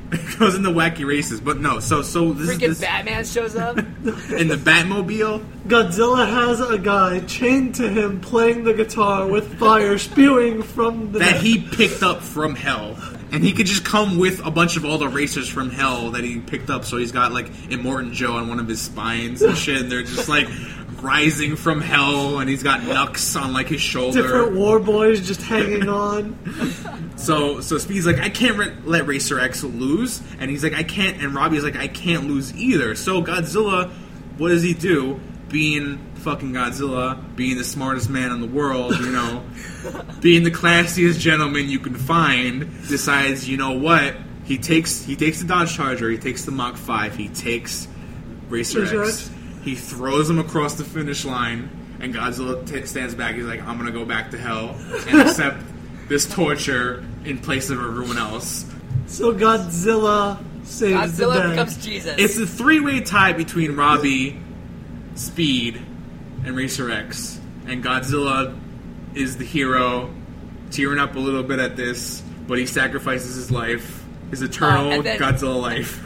It goes in the wacky races, but no. So so this Freaking is this, Batman shows up. in the Batmobile. Godzilla has a guy chained to him playing the guitar with fire spewing from the that he picked up from hell. And he could just come with a bunch of all the racers from hell that he picked up. So he's got like Immortan Joe on one of his spines and shit. And they're just like rising from hell. And he's got Nux on like his shoulder. different war boys just hanging on. So so Speed's like, I can't re- let Racer X lose, and he's like, I can't, and Robbie's like, I can't lose either. So Godzilla, what does he do? Being fucking Godzilla, being the smartest man in the world, you know, being the classiest gentleman you can find, decides, you know what? He takes he takes the Dodge Charger, he takes the Mach Five, he takes Racer X. he throws him across the finish line, and Godzilla t- stands back. He's like, I'm gonna go back to hell and accept this torture in place of everyone else. So Godzilla saves the Godzilla day. becomes Jesus. It's a three way tie between Robbie, Speed, and Racer X. And Godzilla is the hero, tearing up a little bit at this, but he sacrifices his life, his eternal Uh, then- Godzilla life.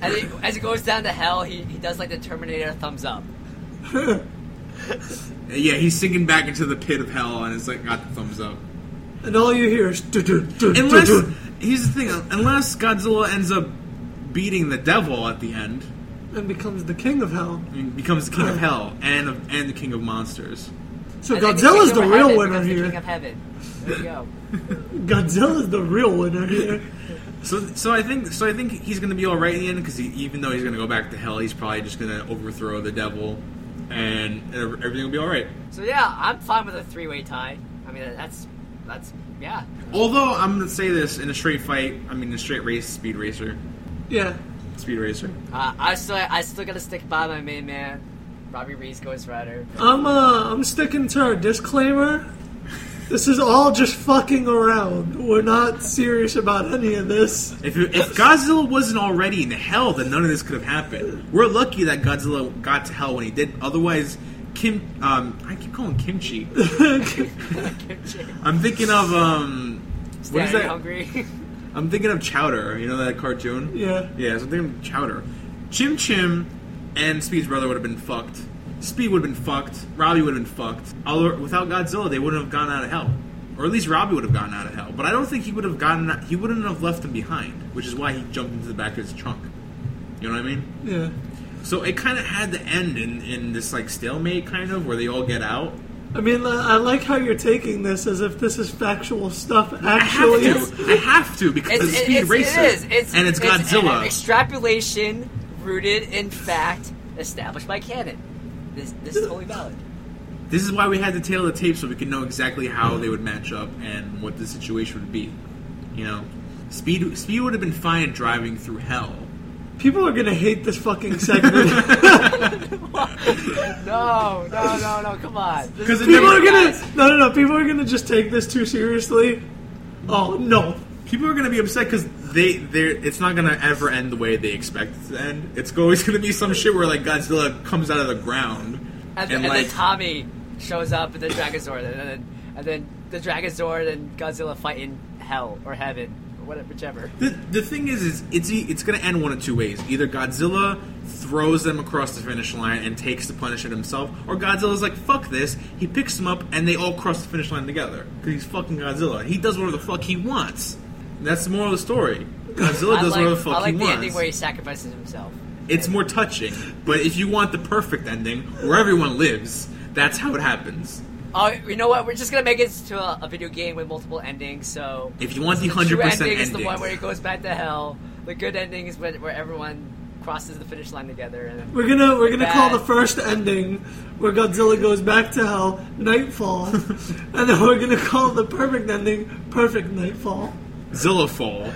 As, he, as he goes down to hell, he, he does like the Terminator thumbs up. yeah, he's sinking back into the pit of hell, and it's like got the thumbs up. And all you hear is. "Dun, dun, dun, dun, Unless dun." here's the thing, unless Godzilla ends up beating the devil at the end, and becomes the king of hell. and becomes the king of hell and of, and the king of monsters. So And then Godzilla's king the real heaven winner becomes the King here. of heaven. There you go. Godzilla's the real winner here. So, so I think, so I think he's going to be all right in the end because even though he's going to go back to hell, he's probably just going to overthrow the devil, and everything will be all right. So yeah, I'm fine with a three-way tie. I mean, that's that's yeah. Although I'm going to say this in a straight fight, I mean, a straight race, speed racer, Yeah. speed racer. Uh, I still I still gotta stick by my main man, Robbie Reese Ghost Rider. I'm uh I'm sticking to our disclaimer. This is all just fucking around. We're not serious about any of this. If, if Godzilla wasn't already in hell, then none of this could have happened. We're lucky that Godzilla got to hell when he did. Otherwise, Kim, um, I keep calling kimchi. I'm thinking of um, what is that? hungry. I'm thinking of Chowder. You know that cartoon? Yeah. Yeah, so I'm thinking of Chowder. Chim Chim and Speed's brother would have been fucked. Speed would have been fucked. Robbie would have been fucked. Although without Godzilla, they wouldn't have gone out of hell, or at least Robbie would have gotten out of hell. But I don't think he would have gotten. He wouldn't have left them behind, which is why he jumped into the back of his trunk. You know what I mean? Yeah. So it kind of had to end in, in this like stalemate, kind of, where they all get out. I mean, I like how you're taking this as if this is factual stuff. I Actually, have it's, to. I have to because It's, it's Speed it's, Racer, it is. It's, and it's Godzilla. an extrapolation rooted in fact, established by canon. This this is totally valid. This is why we had to tail the tape so we could know exactly how they would match up and what the situation would be. You know, speed speed would have been fine driving through hell. people are gonna hate this fucking segment. No, no, no, no. Come on. This 'Cause is it people are never- gonna no, no, no. People are gonna just take this too seriously. Oh no. People are gonna be upset because they they it's not gonna ever end the way they expect it to end. It's always gonna be some shit where like Godzilla comes out of the ground And, and, and like then Tommy shows up in the Dragonzord, and then and then the Dragonzord and Godzilla fight in hell or heaven or whatever, whichever. The, the thing is, is it's it's going to end one of two ways. Either Godzilla throws them across the finish line and takes the punishment himself, or Godzilla's like, "Fuck this." He picks them up and they all cross the finish line together because he's fucking Godzilla. He does whatever the fuck he wants. That's the moral of the story. Godzilla does like, whatever the fuck I like he the wants. ending where he sacrifices himself. It's more touching. But if you want the perfect ending, where everyone lives, that's how it happens. Oh, you know what? We're just gonna make it to a, a video game with multiple endings. So If you want the true 100% ending is the one where he goes back to hell. The good ending is when, where everyone crosses the finish line together. And We're gonna we're gonna call the first ending where Godzilla goes back to hell, Nightfall, and then we're gonna call the perfect ending Perfect Nightfall. Zillafall.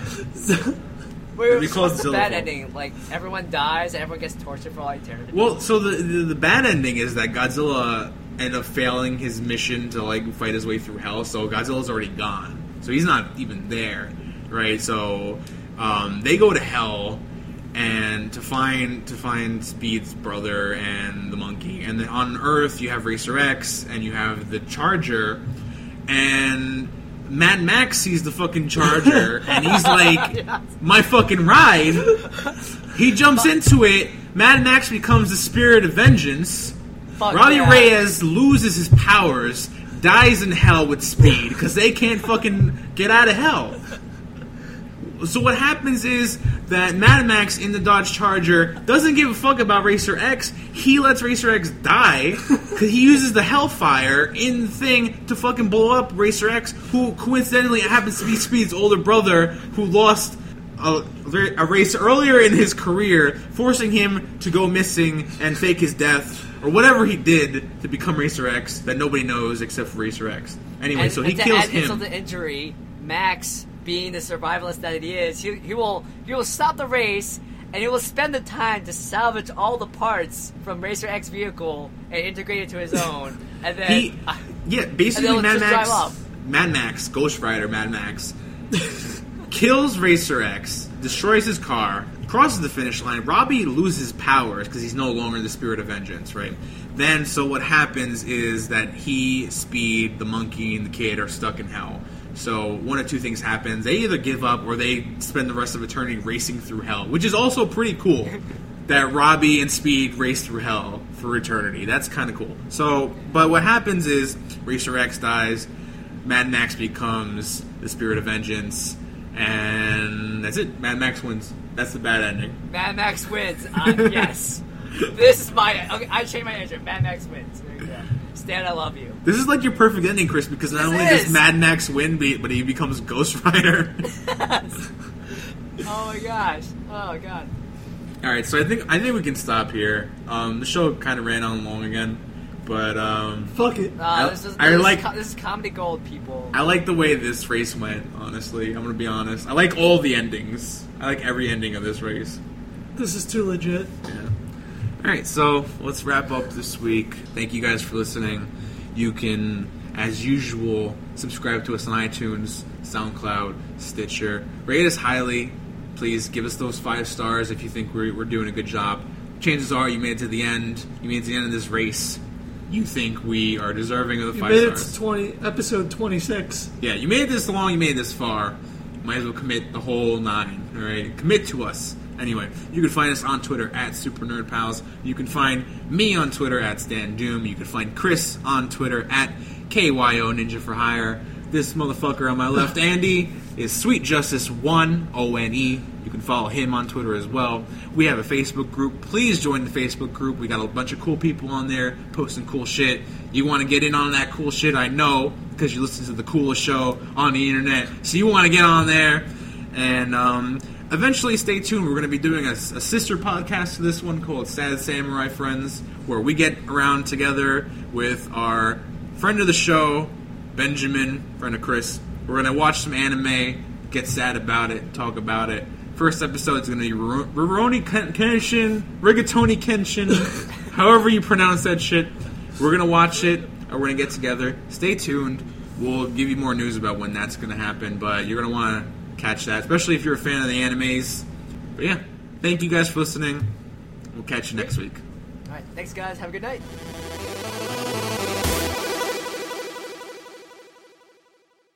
We're We call it the bad ending. Like everyone dies and everyone gets tortured for all eternity. Well, so the, the the bad ending is that Godzilla ended up failing his mission to like fight his way through hell. So Godzilla's already gone. So he's not even there, right? So um, they go to hell and to find to find Speed's brother and the monkey. And then on Earth you have Racer X and you have the Charger and. Mad Max sees the fucking Charger and he's like, "My fucking ride." He jumps into it. Mad Max becomes the spirit of vengeance. Fuck Robbie yeah. Reyes loses his powers, dies in hell with speed because they can't fucking get out of hell. So what happens is that Mad Max in the Dodge Charger doesn't give a fuck about Racer X. He lets Racer X die because he uses the Hellfire in the thing to fucking blow up Racer X, who coincidentally happens to be Speed's older brother, who lost a, a race earlier in his career, forcing him to go missing and fake his death or whatever he did to become Racer X that nobody knows except for Racer X. Anyway, And, so he and to kills add insult him. to injury, Max, being the survivalist that he is, he, he will he will stop the race and he will spend the time to salvage all the parts from Racer X vehicle and integrate it to his own, and then He, yeah, basically, Mad Max. Mad Max, Ghost Rider, Mad Max, kills Racer X, destroys his car, crosses the finish line. Robbie loses powers because he's no longer the spirit of vengeance, right? Then, so what happens is that he, Speed, the monkey, and the kid are stuck in hell. So one of two things happens: they either give up or they spend the rest of eternity racing through hell, which is also pretty cool. that Robbie and Speed race through hell for eternity. That's kind of cool. So, but what happens is Racer X dies, Mad Max becomes the Spirit of Vengeance, and that's it. Mad Max wins. That's the bad ending. Mad Max wins. Uh, yes. This is my. Okay, I changed my answer. Mad Max wins. Stan, I love you. This is like your perfect ending, Chris, because not This only does. Mad Max win, be- but he becomes Ghost Rider. Oh my gosh. Oh god. All right, so I think I think we can stop here. Um, the show kind of ran on long again, but um, Fuck it. Uh, I- this is, I this, like- is co- this is comedy gold, people. I like the way this race went. Honestly, I'm gonna be honest. I like all the endings. I like every ending of this race. This is too legit. Yeah. All right, so let's wrap up this week. Thank you guys for listening. You can, as usual, subscribe to us on iTunes, SoundCloud, Stitcher. Rate us highly. Please give us those five stars if you think we're, we're doing a good job. Chances are you made it to the end. You made it to the end of this race. You think we are deserving of the You five made it stars. to twenty episode twenty six. Yeah, you made it this long, you made it this far. Might as well commit the whole nine. All right, commit to us. Anyway, you can find us on Twitter at Super Nerd Pals. You can find me on Twitter at Stan Doom. You can find Chris on Twitter at KYO Ninja for Hire. This motherfucker on my left, Andy, is Sweet Justice One O N E. You can follow him on Twitter as well. We have a Facebook group. Please join the Facebook group. We got a bunch of cool people on there posting cool shit. You want to get in on that cool shit? I know because you listen to the coolest show on the internet. So you want to get on there and um, eventually stay tuned. We're going to be doing a, a sister podcast to this one called Sad Samurai Friends, where we get around together with our friend of the show, Benjamin, friend of Chris. We're going to watch some anime, get sad about it, talk about it. First episode is going to be Ru- Rurouni Kenshin, Rigatoni Kenshin, however you pronounce that shit. We're going to watch it, or we're going to get together. Stay tuned. We'll give you more news about when that's going to happen, but you're going to want to catch that, especially if you're a fan of the animes. But yeah, thank you guys for listening. We'll catch you next week. All right, thanks guys. Have a good night.